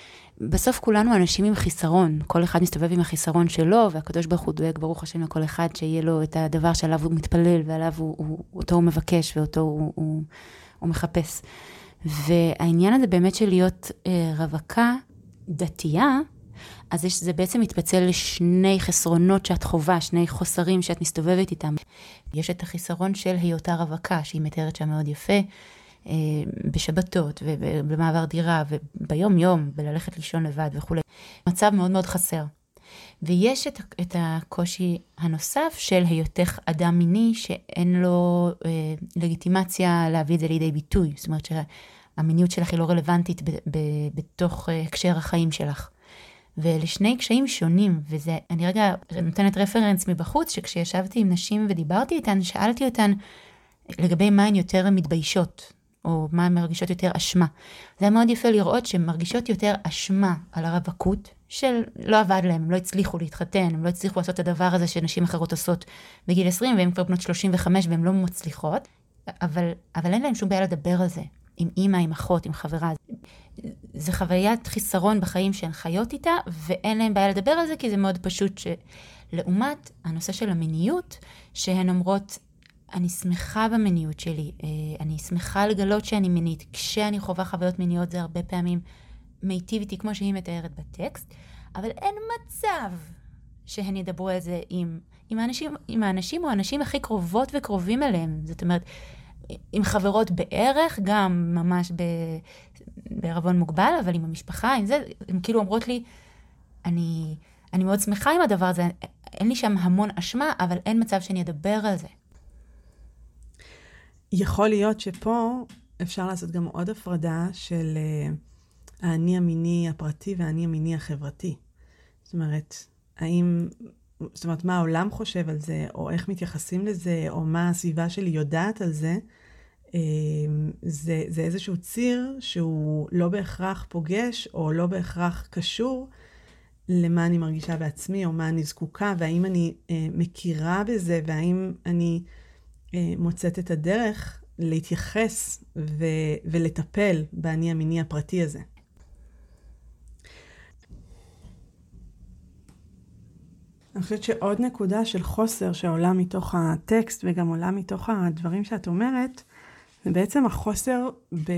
בסוף כולנו אנשים עם חיסרון, כל אחד מסתובב עם החיסרון שלו, והקדוש ברוך הוא דואג, ברוך השם לכל אחד, שיהיה לו את הדבר שעליו הוא מתפלל, ועליו הוא, הוא, אותו הוא מבקש, ואותו הוא, הוא, הוא מחפש. והעניין הזה באמת של להיות אה, רווקה דתייה, אז יש, זה בעצם מתפצל לשני חסרונות שאת חווה, שני חוסרים שאת מסתובבת איתם. יש את החיסרון של היותה רווקה, שהיא מתארת שם מאוד יפה, אה, בשבתות ובמעבר דירה וביום יום, בללכת לישון לבד וכולי. מצב מאוד מאוד חסר. ויש את, את הקושי הנוסף של היותך אדם מיני שאין לו אה, לגיטימציה להביא את זה לידי ביטוי. זאת אומרת שהמיניות שלך היא לא רלוונטית ב, ב, בתוך אה, הקשר החיים שלך. ואלה שני קשיים שונים, וזה, אני רגע נותנת רפרנס מבחוץ, שכשישבתי עם נשים ודיברתי איתן, שאלתי אותן לגבי מה הן יותר מתביישות, או מה הן מרגישות יותר אשמה. זה היה מאוד יפה לראות שהן מרגישות יותר אשמה על הרווקות, של לא עבד להם, הם לא הצליחו להתחתן, הם לא הצליחו לעשות את הדבר הזה שנשים אחרות עושות בגיל 20, והן כבר בנות 35 והן לא מצליחות, אבל, אבל אין להם שום בעיה לדבר על זה, עם אימא, עם אחות, עם חברה. זה חוויית חיסרון בחיים שהן חיות איתה, ואין להם בעיה לדבר על זה, כי זה מאוד פשוט שלעומת הנושא של המיניות, שהן אומרות, אני שמחה במיניות שלי, אה, אני שמחה לגלות שאני מינית. כשאני חווה חוויות מיניות זה הרבה פעמים מיטיב איתי כמו שהיא מתארת בטקסט, אבל אין מצב שהן ידברו על זה עם, עם, האנשים, עם האנשים או האנשים הכי קרובות וקרובים אליהם. זאת אומרת, עם חברות בערך, גם ממש ב, בערבון מוגבל, אבל עם המשפחה, עם זה, הן כאילו אומרות לי, אני, אני מאוד שמחה עם הדבר הזה, אין לי שם המון אשמה, אבל אין מצב שאני אדבר על זה. יכול להיות שפה אפשר לעשות גם עוד הפרדה של uh, האני המיני הפרטי והאני המיני החברתי. זאת אומרת, האם, זאת אומרת, מה העולם חושב על זה, או איך מתייחסים לזה, או מה הסביבה שלי יודעת על זה, זה, זה איזשהו ציר שהוא לא בהכרח פוגש, או לא בהכרח קשור למה אני מרגישה בעצמי, או מה אני זקוקה, והאם אני uh, מכירה בזה, והאם אני... אה, מוצאת את הדרך להתייחס ו- ולטפל באני המיני הפרטי הזה. אני חושבת שעוד נקודה של חוסר שעולה מתוך הטקסט וגם עולה מתוך הדברים שאת אומרת, זה בעצם החוסר ב...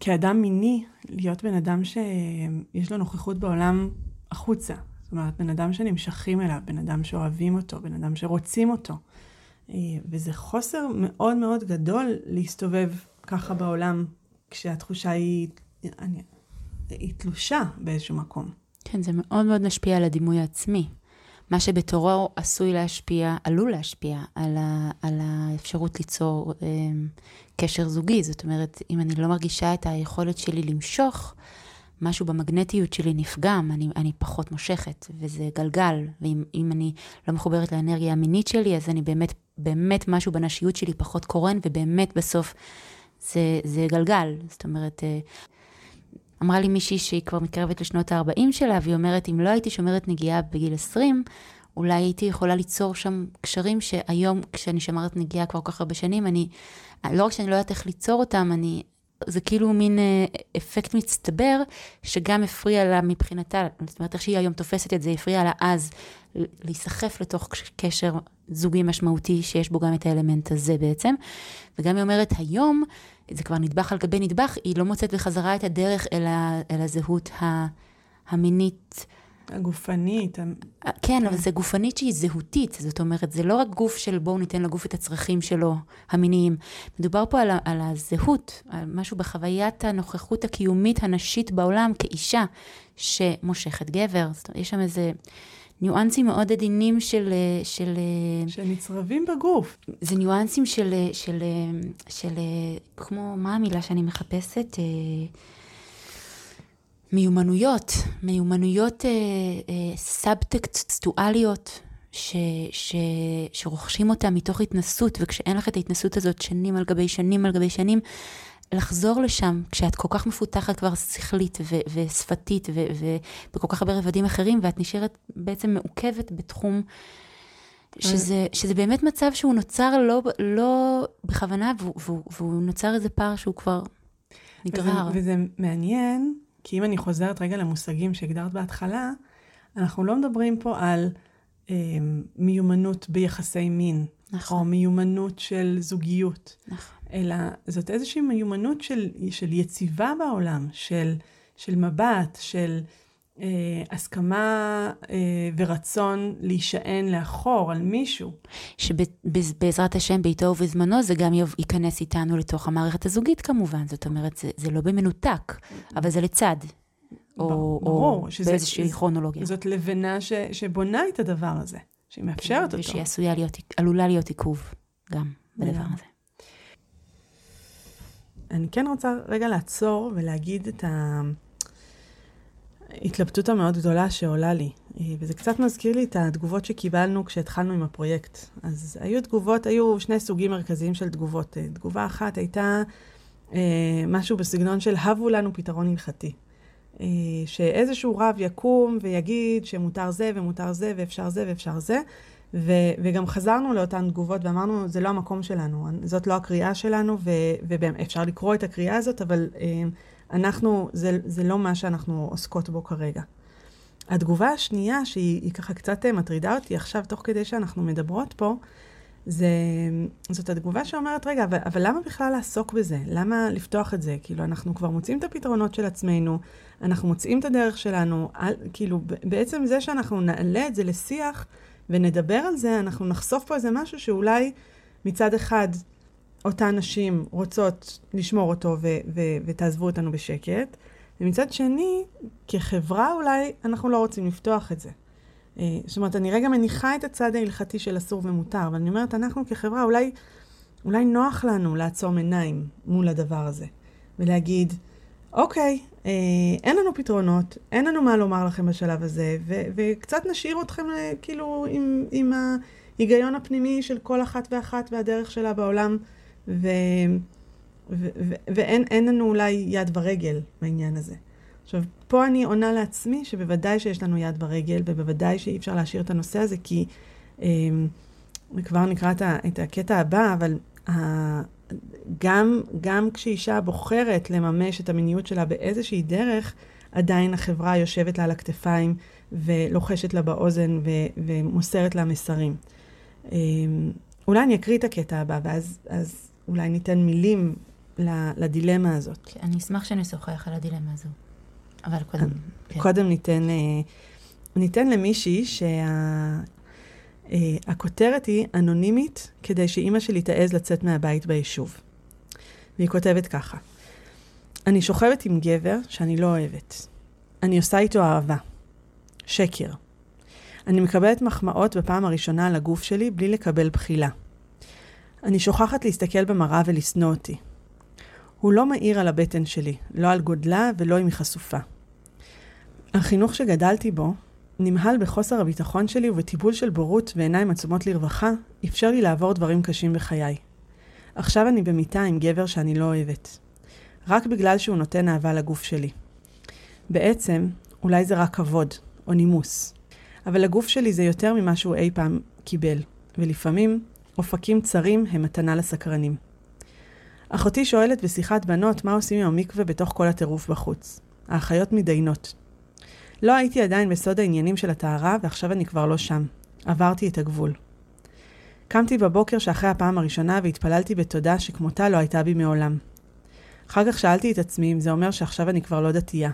כאדם מיני, להיות בן אדם שיש לו נוכחות בעולם החוצה. זאת אומרת, בן אדם שנמשכים אליו, בן אדם שאוהבים אותו, בן אדם שרוצים אותו. אה, וזה חוסר מאוד מאוד גדול להסתובב ככה בעולם, כשהתחושה היא, אני, היא תלושה באיזשהו מקום. כן, זה מאוד מאוד משפיע על הדימוי העצמי. מה שבתורו עשוי להשפיע, עלול להשפיע על, ה, על האפשרות ליצור אה, קשר זוגי. זאת אומרת, אם אני לא מרגישה את היכולת שלי למשוך, משהו במגנטיות שלי נפגם, אני, אני פחות מושכת, וזה גלגל. ואם אני לא מחוברת לאנרגיה המינית שלי, אז אני באמת, באמת משהו בנשיות שלי פחות קורן, ובאמת בסוף זה, זה גלגל. זאת אומרת, אה, אמרה לי מישהי שהיא כבר מתקרבת לשנות ה-40 שלה, והיא אומרת, אם לא הייתי שומרת נגיעה בגיל 20, אולי הייתי יכולה ליצור שם קשרים שהיום, כשאני שומרת נגיעה כבר כל כך הרבה שנים, אני, לא רק שאני לא יודעת איך ליצור אותם, אני, זה כאילו מין אה, אפקט מצטבר, שגם הפריע לה מבחינתה, זאת אומרת, איך שהיא היום תופסת את זה, הפריע לה אז להיסחף לתוך קשר זוגי משמעותי, שיש בו גם את האלמנט הזה בעצם. וגם היא אומרת, היום, זה כבר נדבך על גבי נדבך, היא לא מוצאת בחזרה את הדרך אל, ה, אל הזהות המינית. הגופנית. כן, כן, אבל זה גופנית שהיא זהותית, זאת אומרת, זה לא רק גוף של בואו ניתן לגוף את הצרכים שלו, המיניים. מדובר פה על, על הזהות, על משהו בחוויית הנוכחות הקיומית הנשית בעולם כאישה שמושכת גבר. זאת אומרת, יש שם איזה... ניואנסים מאוד עדינים של... של שנצרבים בגוף. זה ניואנסים של, של, של, של, כמו, מה המילה שאני מחפשת? מיומנויות, מיומנויות אה, אה, סאבטקסטואליות, ש, ש, שרוכשים אותה מתוך התנסות, וכשאין לך את ההתנסות הזאת שנים על גבי שנים על גבי שנים, לחזור לשם, כשאת כל כך מפותחת כבר שכלית ו- ושפתית ובכל כך הרבה רבדים אחרים, ואת נשארת בעצם מעוכבת בתחום שזה, שזה באמת מצב שהוא נוצר לא, לא בכוונה, והוא, והוא, והוא נוצר איזה פער שהוא כבר נגרר. וזה, וזה מעניין, כי אם אני חוזרת רגע למושגים שהגדרת בהתחלה, אנחנו לא מדברים פה על אה, מיומנות ביחסי מין, נכון. או מיומנות של זוגיות, נכון. אלא זאת איזושהי מיומנות של, של יציבה בעולם, של, של מבט, של אה, הסכמה אה, ורצון להישען לאחור על מישהו. שבעזרת השם, בעיתו ובזמנו, זה גם ייכנס איתנו לתוך המערכת הזוגית כמובן. זאת אומרת, זה, זה לא במנותק, אבל זה לצד. או, ברור, או שזה, באיזושהי זה, כרונולוגיה. זאת לבנה ש, שבונה את הדבר הזה, שהיא מאפשרת אותו. ושהיא עשויה להיות, עלולה להיות עיכוב גם בדבר הזה. אני כן רוצה רגע לעצור ולהגיד את ההתלבטות המאוד גדולה שעולה לי. וזה קצת מזכיר לי את התגובות שקיבלנו כשהתחלנו עם הפרויקט. אז היו תגובות, היו שני סוגים מרכזיים של תגובות. תגובה אחת הייתה אה, משהו בסגנון של הבו לנו פתרון הלכתי. אה, שאיזשהו רב יקום ויגיד שמותר זה ומותר זה ואפשר זה ואפשר זה, ו, וגם חזרנו לאותן תגובות ואמרנו, זה לא המקום שלנו, זאת לא הקריאה שלנו, ואפשר לקרוא את הקריאה הזאת, אבל אה, אנחנו, זה, זה לא מה שאנחנו עוסקות בו כרגע. התגובה השנייה, שהיא ככה קצת מטרידה אותי עכשיו, תוך כדי שאנחנו מדברות פה, זה, זאת התגובה שאומרת, רגע, אבל, אבל למה בכלל לעסוק בזה? למה לפתוח את זה? כאילו, אנחנו כבר מוצאים את הפתרונות של עצמנו, אנחנו מוצאים את הדרך שלנו, על, כאילו, בעצם זה שאנחנו נעלה את זה לשיח ונדבר על זה, אנחנו נחשוף פה איזה משהו שאולי מצד אחד אותן נשים רוצות לשמור אותו ו- ו- ותעזבו אותנו בשקט, ומצד שני, כחברה אולי אנחנו לא רוצים לפתוח את זה. אה, זאת אומרת, אני רגע מניחה את הצד ההלכתי של אסור ומותר, אבל אני אומרת, אנחנו כחברה, אולי, אולי נוח לנו לעצום עיניים מול הדבר הזה, ולהגיד, אוקיי, אה, אין לנו פתרונות, אין לנו מה לומר לכם בשלב הזה, ו- וקצת נשאיר אתכם אה, כאילו עם, עם ההיגיון הפנימי של כל אחת ואחת והדרך שלה בעולם, ו- ו- ו- ואין לנו אולי יד ורגל בעניין הזה. עכשיו, פה אני עונה לעצמי שבוודאי שיש לנו יד ורגל, ובוודאי שאי אפשר להשאיר את הנושא הזה, כי אה, כבר נקרא את, את הקטע הבא, אבל ה, גם, גם כשאישה בוחרת לממש את המיניות שלה באיזושהי דרך, עדיין החברה יושבת לה על הכתפיים ולוחשת לה באוזן ו, ומוסרת לה מסרים. אה, אולי אני אקריא את הקטע הבא, ואז אולי ניתן מילים לדילמה הזאת. אני אשמח שנשוחח על הדילמה הזו. אבל קודם... כן. קודם ניתן, אה, ניתן למישהי שהכותרת שה, היא אנונימית, כדי שאימא שלי תעז לצאת מהבית ביישוב. והיא כותבת ככה: אני שוכבת עם גבר שאני לא אוהבת. אני עושה איתו אהבה. שקר. אני מקבלת מחמאות בפעם הראשונה על הגוף שלי בלי לקבל בחילה. אני שוכחת להסתכל במראה ולשנוא אותי. הוא לא מאיר על הבטן שלי, לא על גודלה ולא אם היא חשופה. החינוך שגדלתי בו, נמהל בחוסר הביטחון שלי ובטיפול של בורות ועיניים עצומות לרווחה, אפשר לי לעבור דברים קשים בחיי. עכשיו אני במיטה עם גבר שאני לא אוהבת. רק בגלל שהוא נותן אהבה לגוף שלי. בעצם, אולי זה רק כבוד, או נימוס. אבל הגוף שלי זה יותר ממה שהוא אי פעם קיבל, ולפעמים, אופקים צרים הם מתנה לסקרנים. אחותי שואלת בשיחת בנות מה עושים עם המקווה בתוך כל הטירוף בחוץ. האחיות מתדיינות. לא הייתי עדיין בסוד העניינים של הטהרה, ועכשיו אני כבר לא שם. עברתי את הגבול. קמתי בבוקר שאחרי הפעם הראשונה והתפללתי בתודה שכמותה לא הייתה בי מעולם. אחר כך שאלתי את עצמי אם זה אומר שעכשיו אני כבר לא דתייה.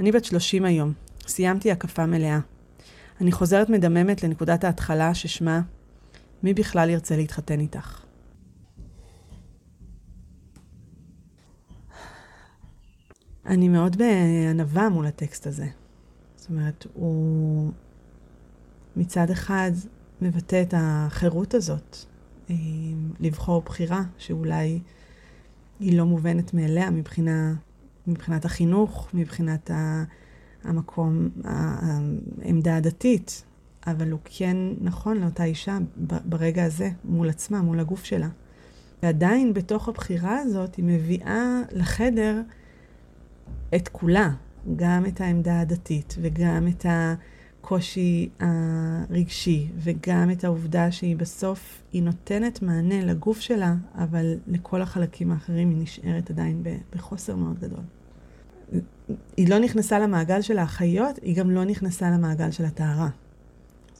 אני בת 30 היום, סיימתי הקפה מלאה. אני חוזרת מדממת לנקודת ההתחלה ששמה מי בכלל ירצה להתחתן איתך. אני מאוד בענווה מול הטקסט הזה. זאת אומרת, הוא מצד אחד מבטא את החירות הזאת, אה, לבחור בחירה שאולי היא לא מובנת מאליה מבחינה, מבחינת החינוך, מבחינת המקום, העמדה הדתית, אבל הוא כן נכון לאותה אישה ברגע הזה, מול עצמה, מול הגוף שלה. ועדיין בתוך הבחירה הזאת היא מביאה לחדר את כולה, גם את העמדה הדתית וגם את הקושי הרגשי וגם את העובדה שהיא בסוף, היא נותנת מענה לגוף שלה, אבל לכל החלקים האחרים היא נשארת עדיין בחוסר מאוד גדול. היא לא נכנסה למעגל של האחיות, היא גם לא נכנסה למעגל של הטהרה.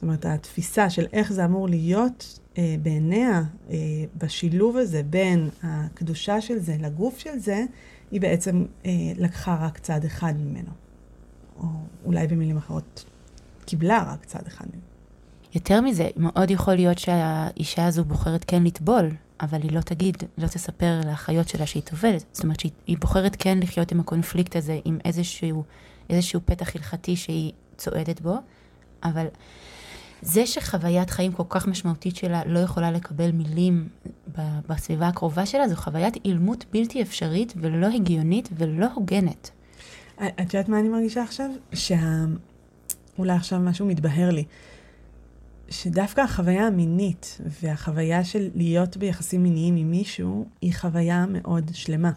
זאת אומרת, התפיסה של איך זה אמור להיות אה, בעיניה, אה, בשילוב הזה בין הקדושה של זה לגוף של זה, היא בעצם אה, לקחה רק צד אחד ממנו. או אולי במילים אחרות, קיבלה רק צד אחד ממנו. יותר מזה, מאוד יכול להיות שהאישה הזו בוחרת כן לטבול, אבל היא לא תגיד, לא תספר לאחיות שלה שהיא טובלת. זאת אומרת שהיא בוחרת כן לחיות עם הקונפליקט הזה, עם איזשהו, איזשהו פתח הלכתי שהיא צועדת בו, אבל זה שחוויית חיים כל כך משמעותית שלה לא יכולה לקבל מילים בסביבה הקרובה שלה, זו חוויית אילמות בלתי אפשרית ולא הגיונית ולא הוגנת. את יודעת מה אני מרגישה עכשיו? שאולי עכשיו משהו מתבהר לי. שדווקא החוויה המינית והחוויה של להיות ביחסים מיניים עם מישהו, היא חוויה מאוד שלמה.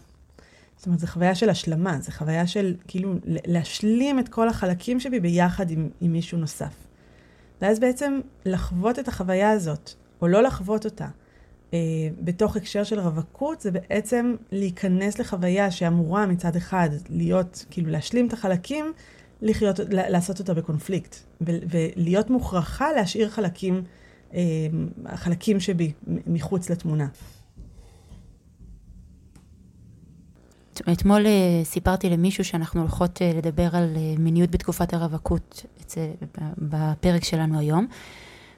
זאת אומרת, זו חוויה של השלמה, זו חוויה של כאילו להשלים את כל החלקים שבי ביחד עם, עם מישהו נוסף. ואז בעצם לחוות את החוויה הזאת, או לא לחוות אותה, אה, בתוך הקשר של רווקות, זה בעצם להיכנס לחוויה שאמורה מצד אחד להיות, כאילו להשלים את החלקים, לחיות, לעשות אותה בקונפליקט, ו- ולהיות מוכרחה להשאיר חלקים, אה, חלקים שבי מחוץ לתמונה. אתמול אה, סיפרתי למישהו שאנחנו הולכות אה, לדבר על אה, מיניות בתקופת הרווקות בפרק שלנו היום.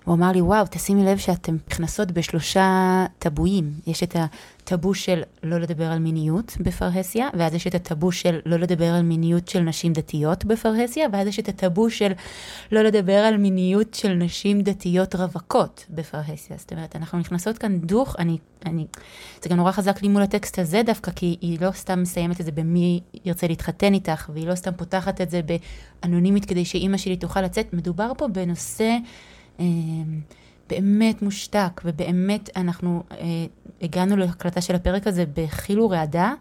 הוא אמר לי, וואו, תשימי לב שאתן נכנסות בשלושה טבואים. יש את הטבו של לא לדבר על מיניות בפרהסיה, ואז יש את הטבו של לא לדבר על מיניות של נשים דתיות בפרהסיה, ואז יש את הטבו של לא לדבר על מיניות של נשים דתיות רווקות בפרהסיה. זאת אומרת, אנחנו נכנסות כאן דוך, אני, אני, זה גם נורא חזק לי מול הטקסט הזה דווקא, כי היא לא סתם מסיימת את זה במי ירצה להתחתן איתך, והיא לא סתם פותחת את זה באנונימית כדי שאימא שלי תוכל לצאת. מדובר פה בנושא... אמ, באמת מושתק, ובאמת אנחנו אה, הגענו להקלטה של הפרק הזה בחיל ורעדה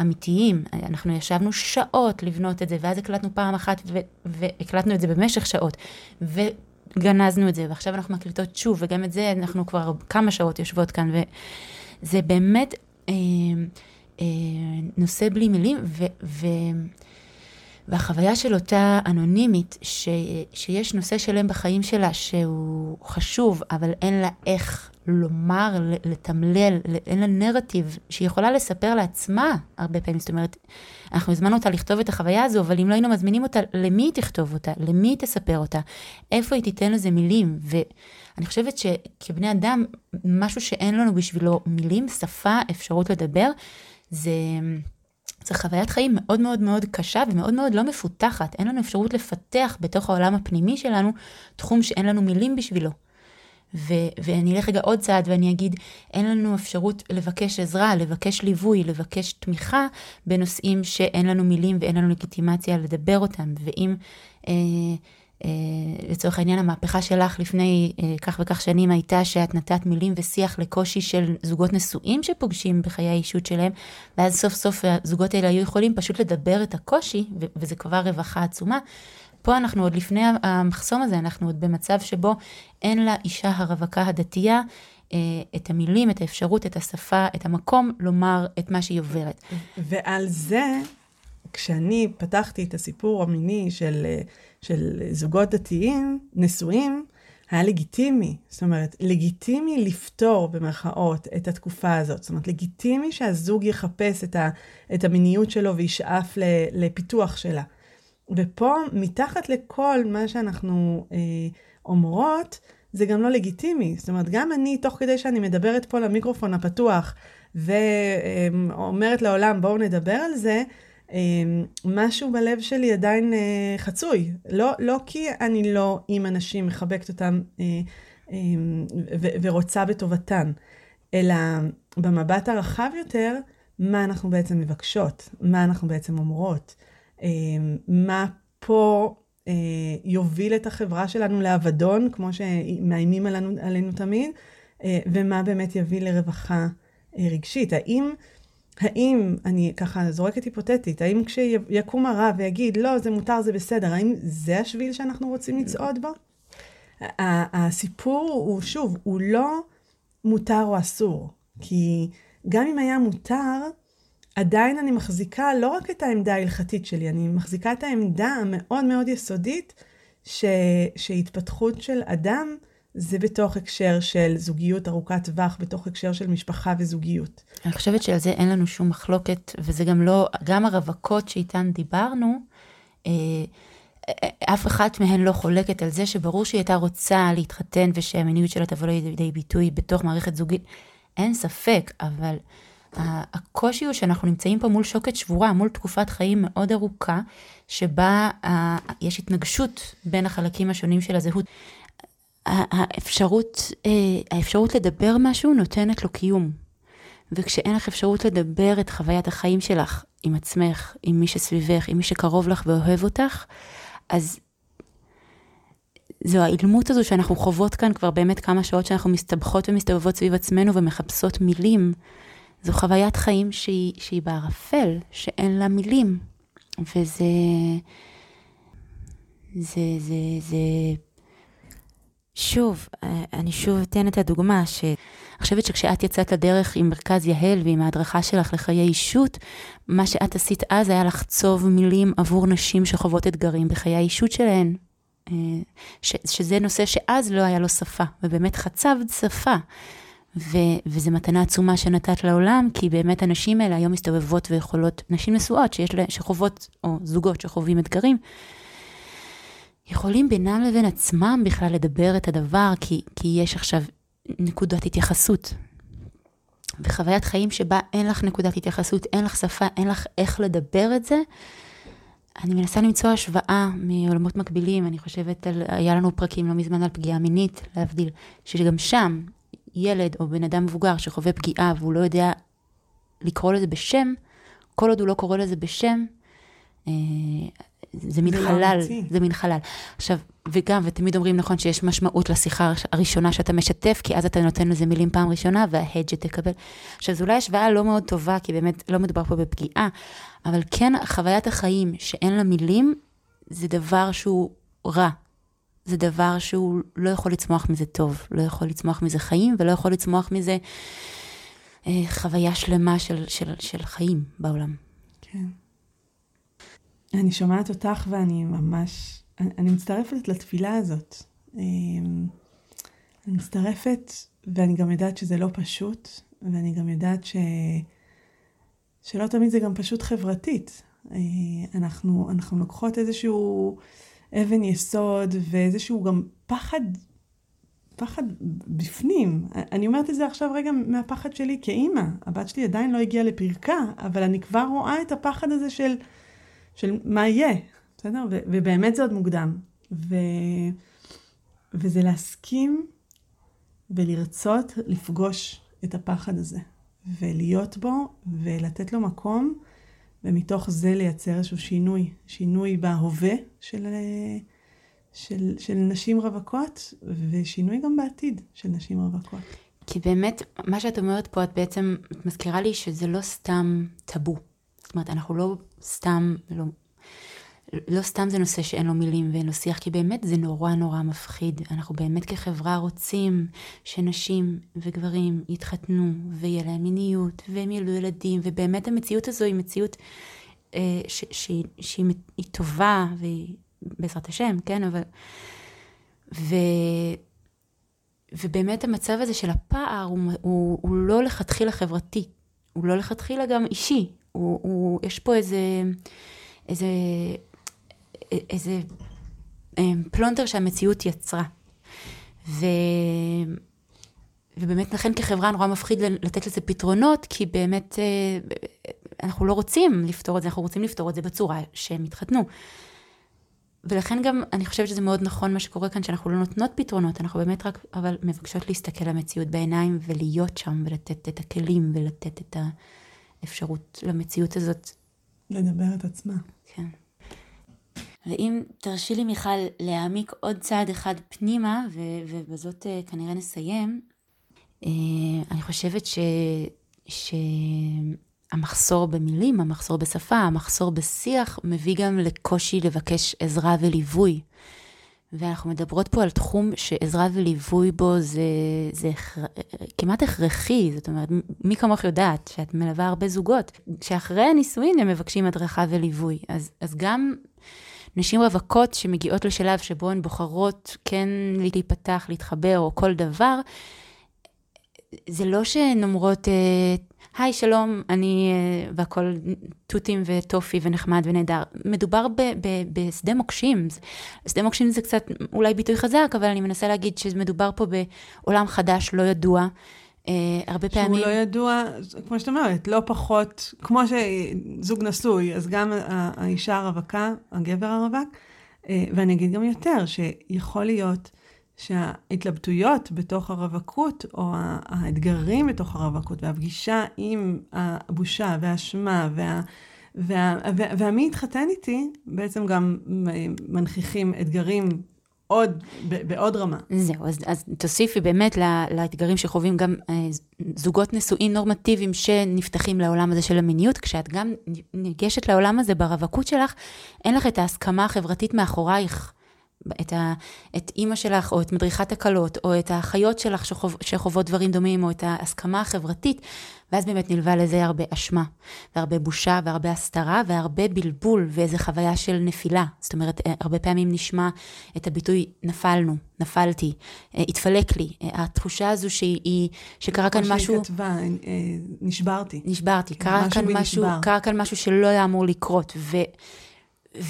אמיתיים. אנחנו ישבנו שעות לבנות את זה, ואז הקלטנו פעם אחת, והקלטנו את זה במשך שעות, וגנזנו את זה, ועכשיו אנחנו מקליטות שוב, וגם את זה אנחנו כבר כמה שעות יושבות כאן, וזה באמת אה, אה, נושא בלי מילים, ו... ו- והחוויה של אותה אנונימית, ש, שיש נושא שלם בחיים שלה שהוא חשוב, אבל אין לה איך לומר, לתמלל, אין לה נרטיב שהיא יכולה לספר לעצמה הרבה פעמים. זאת אומרת, אנחנו הזמנו אותה לכתוב את החוויה הזו, אבל אם לא היינו מזמינים אותה, למי היא תכתוב אותה? למי היא תספר אותה? איפה היא תיתן לזה מילים? ואני חושבת שכבני אדם, משהו שאין לנו בשבילו מילים, שפה, אפשרות לדבר, זה... זו חוויית חיים מאוד מאוד מאוד קשה ומאוד מאוד לא מפותחת. אין לנו אפשרות לפתח בתוך העולם הפנימי שלנו תחום שאין לנו מילים בשבילו. ו- ואני אלך רגע עוד צעד ואני אגיד, אין לנו אפשרות לבקש עזרה, לבקש ליווי, לבקש תמיכה בנושאים שאין לנו מילים ואין לנו לגיטימציה לדבר אותם. ואם אה, לצורך העניין המהפכה שלך לפני אה, כך וכך שנים הייתה שאת נתת מילים ושיח לקושי של זוגות נשואים שפוגשים בחיי האישות שלהם, ואז סוף סוף הזוגות האלה היו יכולים פשוט לדבר את הקושי, וזה כבר רווחה עצומה. פה אנחנו עוד לפני המחסום הזה, אנחנו עוד במצב שבו אין לאישה הרווקה הדתייה אה, את המילים, את האפשרות, את השפה, את המקום לומר את מה שהיא עוברת. ועל זה, כשאני פתחתי את הסיפור המיני של... של זוגות דתיים, נשואים, היה לגיטימי. זאת אומרת, לגיטימי לפתור במרכאות את התקופה הזאת. זאת אומרת, לגיטימי שהזוג יחפש את, ה, את המיניות שלו וישאף לפיתוח שלה. ופה, מתחת לכל מה שאנחנו אה, אומרות, זה גם לא לגיטימי. זאת אומרת, גם אני, תוך כדי שאני מדברת פה למיקרופון הפתוח, ואומרת לעולם, בואו נדבר על זה, משהו בלב שלי עדיין אה, חצוי. לא, לא כי אני לא עם אנשים, מחבקת אותם אה, אמ, ורוצה בטובתן, אלא במבט הרחב יותר, מה אנחנו בעצם מבקשות, מה אנחנו בעצם אומרות, אמ, מה פה אה, יוביל את החברה שלנו לאבדון, כמו שמאיימים עלינו, עלינו תמיד, ומה באמת יביא לרווחה רגשית. האם... האם, אני ככה זורקת היפותטית, האם כשיקום הרב ויגיד, לא, זה מותר, זה בסדר, האם זה השביל שאנחנו רוצים לצעוד בו? הסיפור הוא, שוב, הוא לא מותר או אסור. כי גם אם היה מותר, עדיין אני מחזיקה לא רק את העמדה ההלכתית שלי, אני מחזיקה את העמדה המאוד מאוד יסודית, ש, שהתפתחות של אדם, זה בתוך הקשר של זוגיות ארוכת טווח, בתוך הקשר של משפחה וזוגיות. אני חושבת שעל זה אין לנו שום מחלוקת, וזה גם לא, גם הרווקות שאיתן דיברנו, אה, אף אחת מהן לא חולקת על זה שברור שהיא הייתה רוצה להתחתן ושהמיניות שלה תבוא לידי ביטוי בתוך מערכת זוגית. אין ספק, אבל הקושי הוא שאנחנו נמצאים פה מול שוקת שבורה, מול תקופת חיים מאוד ארוכה, שבה יש התנגשות בין החלקים השונים של הזהות. האפשרות, אה, האפשרות לדבר משהו נותנת לו קיום. וכשאין לך אפשרות לדבר את חוויית החיים שלך עם עצמך, עם מי שסביבך, עם מי שקרוב לך ואוהב אותך, אז זו האילמות הזו שאנחנו חוות כאן כבר באמת כמה שעות שאנחנו מסתבכות ומסתובבות סביב עצמנו ומחפשות מילים. זו חוויית חיים שהיא, שהיא בערפל, שאין לה מילים. וזה... זה, זה, זה... שוב, אני שוב אתן את הדוגמה, שאני חושבת שכשאת יצאת לדרך עם מרכז יהל ועם ההדרכה שלך לחיי אישות, מה שאת עשית אז היה לחצוב מילים עבור נשים שחוות אתגרים בחיי האישות שלהן. אה, ש, שזה נושא שאז לא היה לו שפה, ובאמת חצבת שפה. ו, וזו מתנה עצומה שנתת לעולם, כי באמת הנשים האלה היום מסתובבות ויכולות, נשים נשואות שיש לה, שחוות, או זוגות שחווים אתגרים, יכולים בינם לבין עצמם בכלל לדבר את הדבר, כי, כי יש עכשיו נקודת התייחסות. וחוויית חיים שבה אין לך נקודת התייחסות, אין לך שפה, אין לך איך לדבר את זה, אני מנסה למצוא השוואה מעולמות מקבילים, אני חושבת על, היה לנו פרקים לא מזמן על פגיעה מינית, להבדיל, שגם שם ילד או בן אדם מבוגר שחווה פגיעה והוא לא יודע לקרוא לזה בשם, כל עוד הוא לא קורא לזה בשם, אה, זה מין לא חלל, זה מין חלל. עכשיו, וגם, ותמיד אומרים, נכון, שיש משמעות לשיחה הראשונה שאתה משתף, כי אז אתה נותן לזה מילים פעם ראשונה, וההד שתקבל. עכשיו, זו אולי השוואה לא מאוד טובה, כי באמת לא מדובר פה בפגיעה, אבל כן, חוויית החיים שאין לה מילים, זה דבר שהוא רע. זה דבר שהוא לא יכול לצמוח מזה טוב, לא יכול לצמוח מזה חיים, ולא יכול לצמוח מזה אה, חוויה שלמה של, של, של חיים בעולם. כן. אני שומעת אותך ואני ממש, אני, אני מצטרפת לתפילה הזאת. אמ, אני מצטרפת, ואני גם יודעת שזה לא פשוט, ואני גם יודעת ש... שלא תמיד זה גם פשוט חברתית. אה, אנחנו, אנחנו לוקחות איזשהו אבן יסוד ואיזשהו גם פחד, פחד בפנים. אני אומרת את זה עכשיו רגע מהפחד שלי כאימא. הבת שלי עדיין לא הגיעה לפרקה, אבל אני כבר רואה את הפחד הזה של... של מה יהיה, בסדר? ו- ובאמת זה עוד מוקדם. ו- וזה להסכים ולרצות לפגוש את הפחד הזה, ולהיות בו, ולתת לו מקום, ומתוך זה לייצר איזשהו שינוי, שינוי בהווה של, של, של נשים רווקות, ושינוי גם בעתיד של נשים רווקות. כי באמת, מה שאת אומרת פה, את בעצם מזכירה לי שזה לא סתם טאבו. זאת אומרת, אנחנו לא סתם, לא, לא סתם זה נושא שאין לו מילים ואין לו שיח, כי באמת זה נורא נורא מפחיד. אנחנו באמת כחברה רוצים שנשים וגברים יתחתנו ויהיה להם מיניות והם ילדו ילדים, ובאמת המציאות הזו היא מציאות אה, ש, שהיא היא טובה, בעזרת השם, כן, אבל... ו... ובאמת המצב הזה של הפער הוא, הוא, הוא לא לכתחילה חברתי, הוא לא לכתחילה גם אישי, הוא, הוא, יש פה איזה, איזה, איזה אמ, פלונטר שהמציאות יצרה. ו... ובאמת לכן כחברה נורא מפחיד לתת לזה פתרונות, כי באמת אה, אנחנו לא רוצים לפתור את זה, אנחנו רוצים לפתור את זה בצורה שהם יתחתנו. ולכן גם אני חושבת שזה מאוד נכון מה שקורה כאן, שאנחנו לא נותנות פתרונות, אנחנו באמת רק, אבל מבקשות להסתכל למציאות בעיניים ולהיות שם ולתת את הכלים ולתת את ה... אפשרות למציאות הזאת. לדבר את עצמה. כן. ואם תרשי לי, מיכל, להעמיק עוד צעד אחד פנימה, ו- ובזאת uh, כנראה נסיים, uh, אני חושבת ש... שהמחסור במילים, המחסור בשפה, המחסור בשיח, מביא גם לקושי לבקש עזרה וליווי. ואנחנו מדברות פה על תחום שעזרה וליווי בו זה, זה כמעט הכרחי, זאת אומרת, מי כמוך יודעת שאת מלווה הרבה זוגות, שאחרי הנישואין הם מבקשים הדרכה וליווי. אז, אז גם נשים רווקות שמגיעות לשלב שבו הן בוחרות כן להיפתח, להתחבר או כל דבר, זה לא שהן אומרות, אה, היי, שלום, אני, אה, והכל תותים וטופי ונחמד ונהדר. מדובר ב, ב, בשדה מוקשים. שדה מוקשים זה קצת אולי ביטוי חזק, אבל אני מנסה להגיד שמדובר פה בעולם חדש, לא ידוע, הרבה פעמים... שהוא לא ידוע, כמו שאת אומרת, לא פחות, כמו שזוג נשוי, אז גם האישה הרווקה, הגבר הרווק, ואני אגיד גם יותר, שיכול להיות שההתלבטויות בתוך הרווקות, או האתגרים בתוך הרווקות, והפגישה עם הבושה והאשמה וה... וה, וה, והמי התחתן איתי, בעצם גם מנכיחים אתגרים עוד, בעוד רמה. זהו, אז, אז תוסיפי באמת לה, לאתגרים שחווים גם אה, זוגות נשואים נורמטיביים שנפתחים לעולם הזה של המיניות, כשאת גם ניגשת לעולם הזה ברווקות שלך, אין לך את ההסכמה החברתית מאחורייך. את, ה, את אימא שלך, או את מדריכת הקלות, או את האחיות שלך שחוב, שחוות דברים דומים, או את ההסכמה החברתית, ואז באמת נלווה לזה הרבה אשמה, והרבה בושה, והרבה הסתרה, והרבה בלבול, ואיזו חוויה של נפילה. זאת אומרת, אה, הרבה פעמים נשמע את הביטוי נפלנו, נפלתי, אה, התפלק לי. אה, התחושה הזו שהיא, שקרה כאן משהו... כמו שהיא כתבה, נשברתי. נשברתי, קרה כאן משהו, קרה כאן משהו שלא היה אמור לקרות. ו,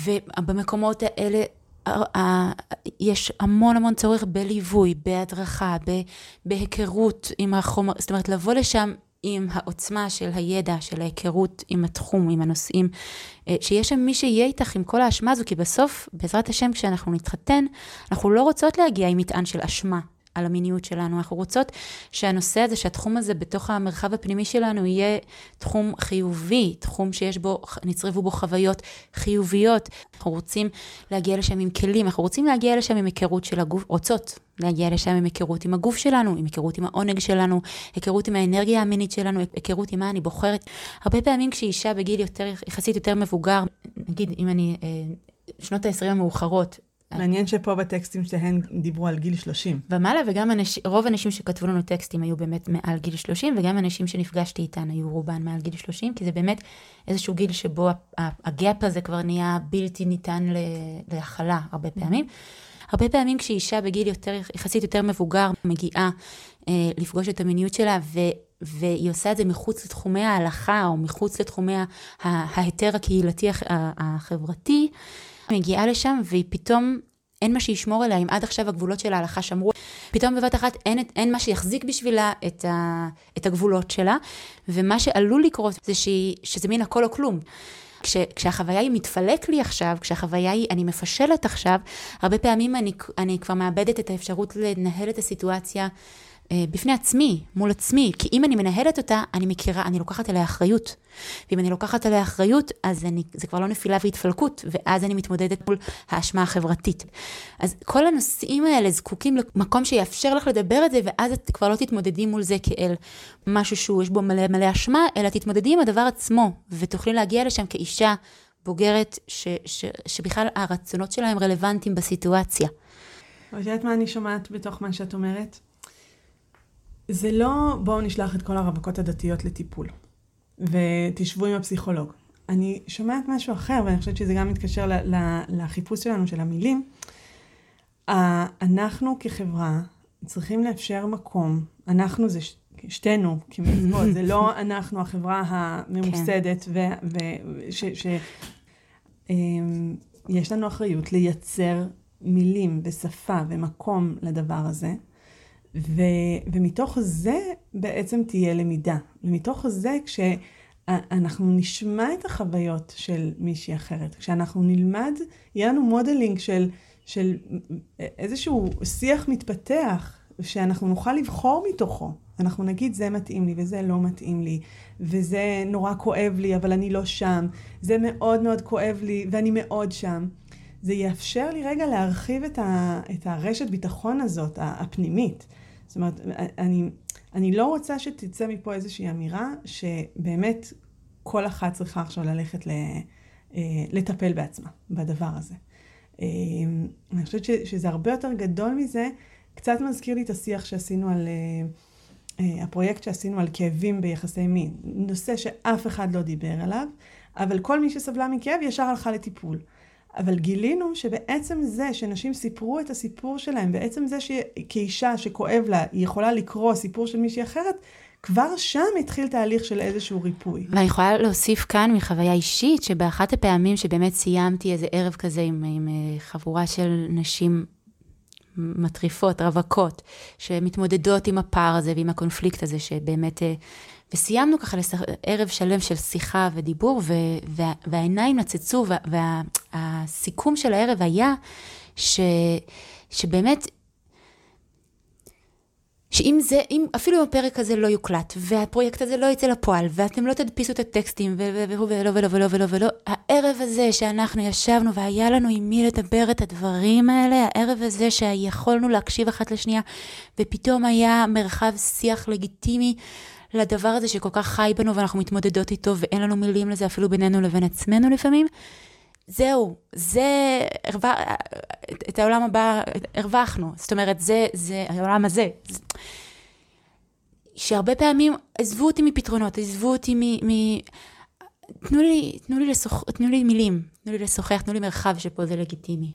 ובמקומות האלה, יש המון המון צורך בליווי, בהדרכה, בהיכרות עם החומר, זאת אומרת, לבוא לשם עם העוצמה של הידע, של ההיכרות עם התחום, עם הנושאים, אה, שיש שם מי שיהיה איתך עם כל האשמה הזו, כי בסוף, בעזרת השם, כשאנחנו נתחתן, אנחנו לא רוצות להגיע עם מטען של אשמה. על המיניות שלנו. אנחנו רוצות שהנושא הזה, שהתחום הזה בתוך המרחב הפנימי שלנו יהיה תחום חיובי, תחום שיש בו, נצרבו בו חוויות חיוביות. אנחנו רוצים להגיע לשם עם כלים, אנחנו רוצים להגיע לשם עם היכרות של הגוף, רוצות להגיע לשם עם היכרות עם הגוף שלנו, עם היכרות עם העונג שלנו, היכרות עם האנרגיה המינית שלנו, היכרות עם מה אני בוחרת. הרבה פעמים כשאישה בגיל יותר, יחסית יותר מבוגר, נגיד אם אני, אה, שנות ה-20 המאוחרות, מעניין שפה בטקסטים שלהן דיברו על גיל 30. ומעלה, וגם אנש, רוב האנשים שכתבו לנו טקסטים היו באמת מעל גיל 30, וגם אנשים שנפגשתי איתן היו רובן מעל גיל 30, כי זה באמת איזשהו גיל שבו הגאפ הזה כבר נהיה בלתי ניתן להכלה הרבה פעמים. הרבה פעמים כשאישה בגיל יותר, יחסית יותר מבוגר מגיעה אה, לפגוש את המיניות שלה, ו, והיא עושה את זה מחוץ לתחומי ההלכה, או מחוץ לתחומי ההיתר הקהילתי החברתי, מגיעה לשם והיא פתאום, אין מה שישמור עליה, אם עד עכשיו הגבולות של ההלכה שמרו, פתאום בבת אחת אין, אין מה שיחזיק בשבילה את, ה, את הגבולות שלה, ומה שעלול לקרות זה שהיא, שזה מין הכל או כלום. כש, כשהחוויה היא מתפלק לי עכשיו, כשהחוויה היא אני מפשלת עכשיו, הרבה פעמים אני, אני כבר מאבדת את האפשרות לנהל את הסיטואציה בפני עצמי, מול עצמי, כי אם אני מנהלת אותה, אני מכירה, אני לוקחת עליה אחריות. ואם אני לוקחת עליה אחריות, אז אני, זה כבר לא נפילה והתפלקות, ואז אני מתמודדת מול האשמה החברתית. אז כל הנושאים האלה זקוקים למקום שיאפשר לך לדבר את זה, ואז את כבר לא תתמודדי מול זה כאל משהו שהוא, יש בו מלא מלא אשמה, אלא תתמודדי עם הדבר עצמו, ותוכלי להגיע לשם כאישה בוגרת, ש, ש, שבכלל הרצונות שלה הם רלוונטיים בסיטואציה. את יודעת מה אני שומעת בתוך מה שאת אומרת? זה לא בואו נשלח את כל הרווקות הדתיות לטיפול, ותשבו עם הפסיכולוג. אני שומעת משהו אחר, ואני חושבת שזה גם מתקשר לחיפוש שלנו של המילים. אנחנו כחברה צריכים לאפשר מקום, אנחנו זה שתינו כמייצגות, זה לא אנחנו החברה הממוסדת, ושיש אמ, לנו אחריות לייצר מילים ושפה ומקום לדבר הזה. ו, ומתוך זה בעצם תהיה למידה. ומתוך זה כשאנחנו נשמע את החוויות של מישהי אחרת, כשאנחנו נלמד, יהיה לנו modeling של, של איזשהו שיח מתפתח, שאנחנו נוכל לבחור מתוכו. אנחנו נגיד, זה מתאים לי וזה לא מתאים לי, וזה נורא כואב לי, אבל אני לא שם. זה מאוד מאוד כואב לי ואני מאוד שם. זה יאפשר לי רגע להרחיב את, ה, את הרשת ביטחון הזאת, הפנימית. זאת אומרת, אני, אני לא רוצה שתצא מפה איזושהי אמירה שבאמת כל אחת צריכה עכשיו ללכת ל, אה, לטפל בעצמה בדבר הזה. אה, אני חושבת שזה הרבה יותר גדול מזה. קצת מזכיר לי את השיח שעשינו על, אה, הפרויקט שעשינו על כאבים ביחסי מין. נושא שאף אחד לא דיבר עליו, אבל כל מי שסבלה מכאב ישר הלכה לטיפול. אבל גילינו שבעצם זה שנשים סיפרו את הסיפור שלהם, בעצם זה שכאישה שכואב לה, היא יכולה לקרוא סיפור של מישהי אחרת, כבר שם התחיל תהליך של איזשהו ריפוי. ואני יכולה להוסיף כאן מחוויה אישית, שבאחת הפעמים שבאמת סיימתי איזה ערב כזה עם, עם אה, חבורה של נשים מטריפות, רווקות, שמתמודדות עם הפער הזה ועם הקונפליקט הזה, שבאמת... וסיימנו ככה לש... ערב שלם של שיחה ודיבור, ו... וה... והעיניים נצצו, וה... והסיכום של הערב היה ש... שבאמת שאם זה, אם אפילו אם הפרק הזה לא יוקלט, והפרויקט הזה לא יצא לפועל, ואתם לא תדפיסו את הטקסטים, ולא ולא ולא ולא ולא ולא, הערב הזה שאנחנו ישבנו והיה לנו עם מי לדבר את הדברים האלה, הערב הזה שיכולנו להקשיב אחת לשנייה, ופתאום היה מרחב שיח לגיטימי לדבר הזה שכל כך חי בנו ואנחנו מתמודדות איתו, ואין לנו מילים לזה אפילו בינינו לבין עצמנו לפעמים. זהו, זה, הרווה, את העולם הבא הרווחנו. זאת אומרת, זה, זה, העולם הזה. שהרבה פעמים עזבו אותי מפתרונות, עזבו אותי מ... מ... תנו לי, תנו לי, לשוח, תנו לי מילים, תנו לי לשוחח, תנו לי מרחב שפה זה לגיטימי.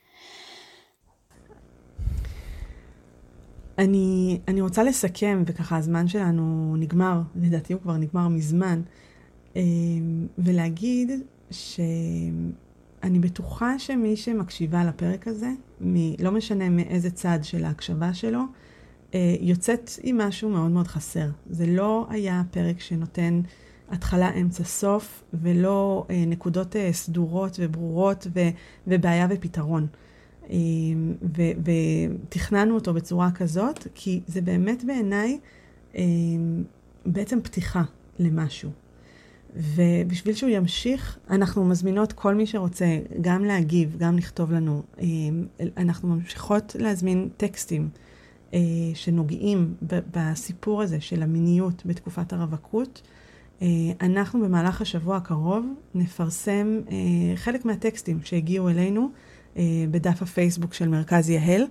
אני, אני רוצה לסכם, וככה הזמן שלנו נגמר, לדעתי הוא כבר נגמר מזמן, אה, ולהגיד ש... אני בטוחה שמי שמקשיבה לפרק הזה, מ, לא משנה מאיזה צד של ההקשבה שלו, אה, יוצאת עם משהו מאוד מאוד חסר. זה לא היה פרק שנותן התחלה, אמצע, סוף, ולא אה, נקודות סדורות וברורות ו, ובעיה ופתרון. אה, ו, ותכננו אותו בצורה כזאת, כי זה באמת בעיניי אה, בעצם פתיחה למשהו. ובשביל שהוא ימשיך, אנחנו מזמינות כל מי שרוצה גם להגיב, גם לכתוב לנו. אה, אנחנו ממשיכות להזמין טקסטים אה, שנוגעים בסיפור הזה של המיניות בתקופת הרווקות. אה, אנחנו במהלך השבוע הקרוב נפרסם חלק מהטקסטים שהגיעו אלינו בדף הפייסבוק של מרכז יהל,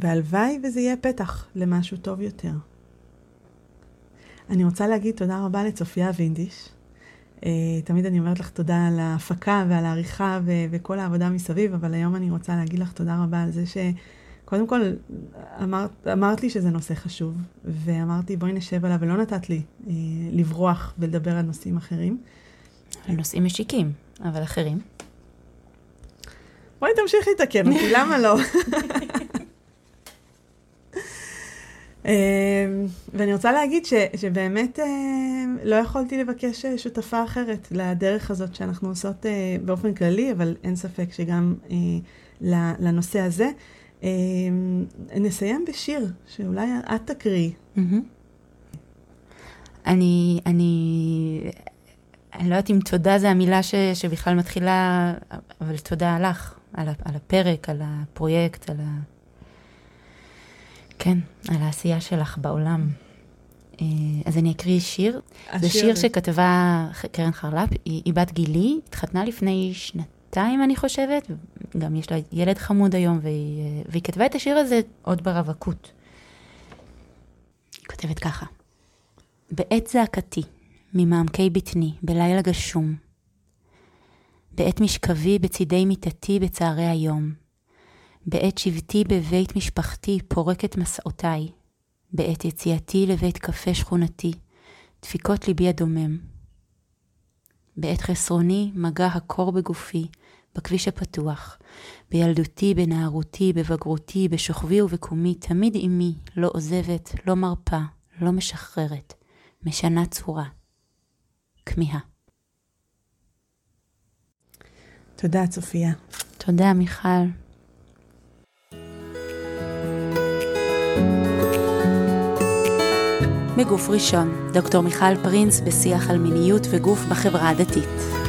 והלוואי וזה יהיה פתח למשהו טוב יותר. אני רוצה להגיד תודה רבה לצופיה וינדיש. Uh, תמיד אני אומרת לך תודה על ההפקה ועל העריכה ו- וכל העבודה מסביב, אבל היום אני רוצה להגיד לך תודה רבה על זה שקודם כל אמרת, אמרת לי שזה נושא חשוב, ואמרתי בואי נשב עליו, ולא נתת לי uh, לברוח ולדבר על נושאים אחרים. על נושאים משיקים, אבל אחרים. בואי תמשיכי לתקן אותי, למה לא? אמ, ואני רוצה להגיד ש, שבאמת אמ, לא יכולתי לבקש אה, שותפה אחרת לדרך הזאת שאנחנו עושות אה, באופן כללי, אבל אין ספק שגם אה, לנושא הזה. אמ, נסיים בשיר, שאולי את תקריאי. אני, אני, אני לא יודעת אם תודה זה המילה ש, שבכלל מתחילה, אבל תודה לך, על, על הפרק, על הפרויקט, על ה... כן, על העשייה שלך בעולם. אה, אז אני אקריא שיר. זה שיר. שכתבה קרן חרל"פ, היא, היא בת גילי, התחתנה לפני שנתיים, אני חושבת, גם יש לה ילד חמוד היום, והיא, אה, והיא כתבה את השיר הזה עוד ברווקות. היא כותבת ככה: בעת זעקתי, ממעמקי בטני, בלילה גשום, בעת משכבי בצידי מיטתי בצהרי היום, בעת שבתי בבית משפחתי פורקת מסעותיי, בעת יציאתי לבית קפה שכונתי, דפיקות ליבי הדומם. בעת חסרוני מגע הקור בגופי, בכביש הפתוח, בילדותי, בנערותי, בבגרותי, בשוכבי ובקומי, תמיד עמי, לא עוזבת, לא מרפה, לא משחררת, משנה צורה. כמיהה. תודה, צופיה. תודה, מיכל. מגוף ראשון, דוקטור מיכל פרינס בשיח על מיניות וגוף בחברה הדתית.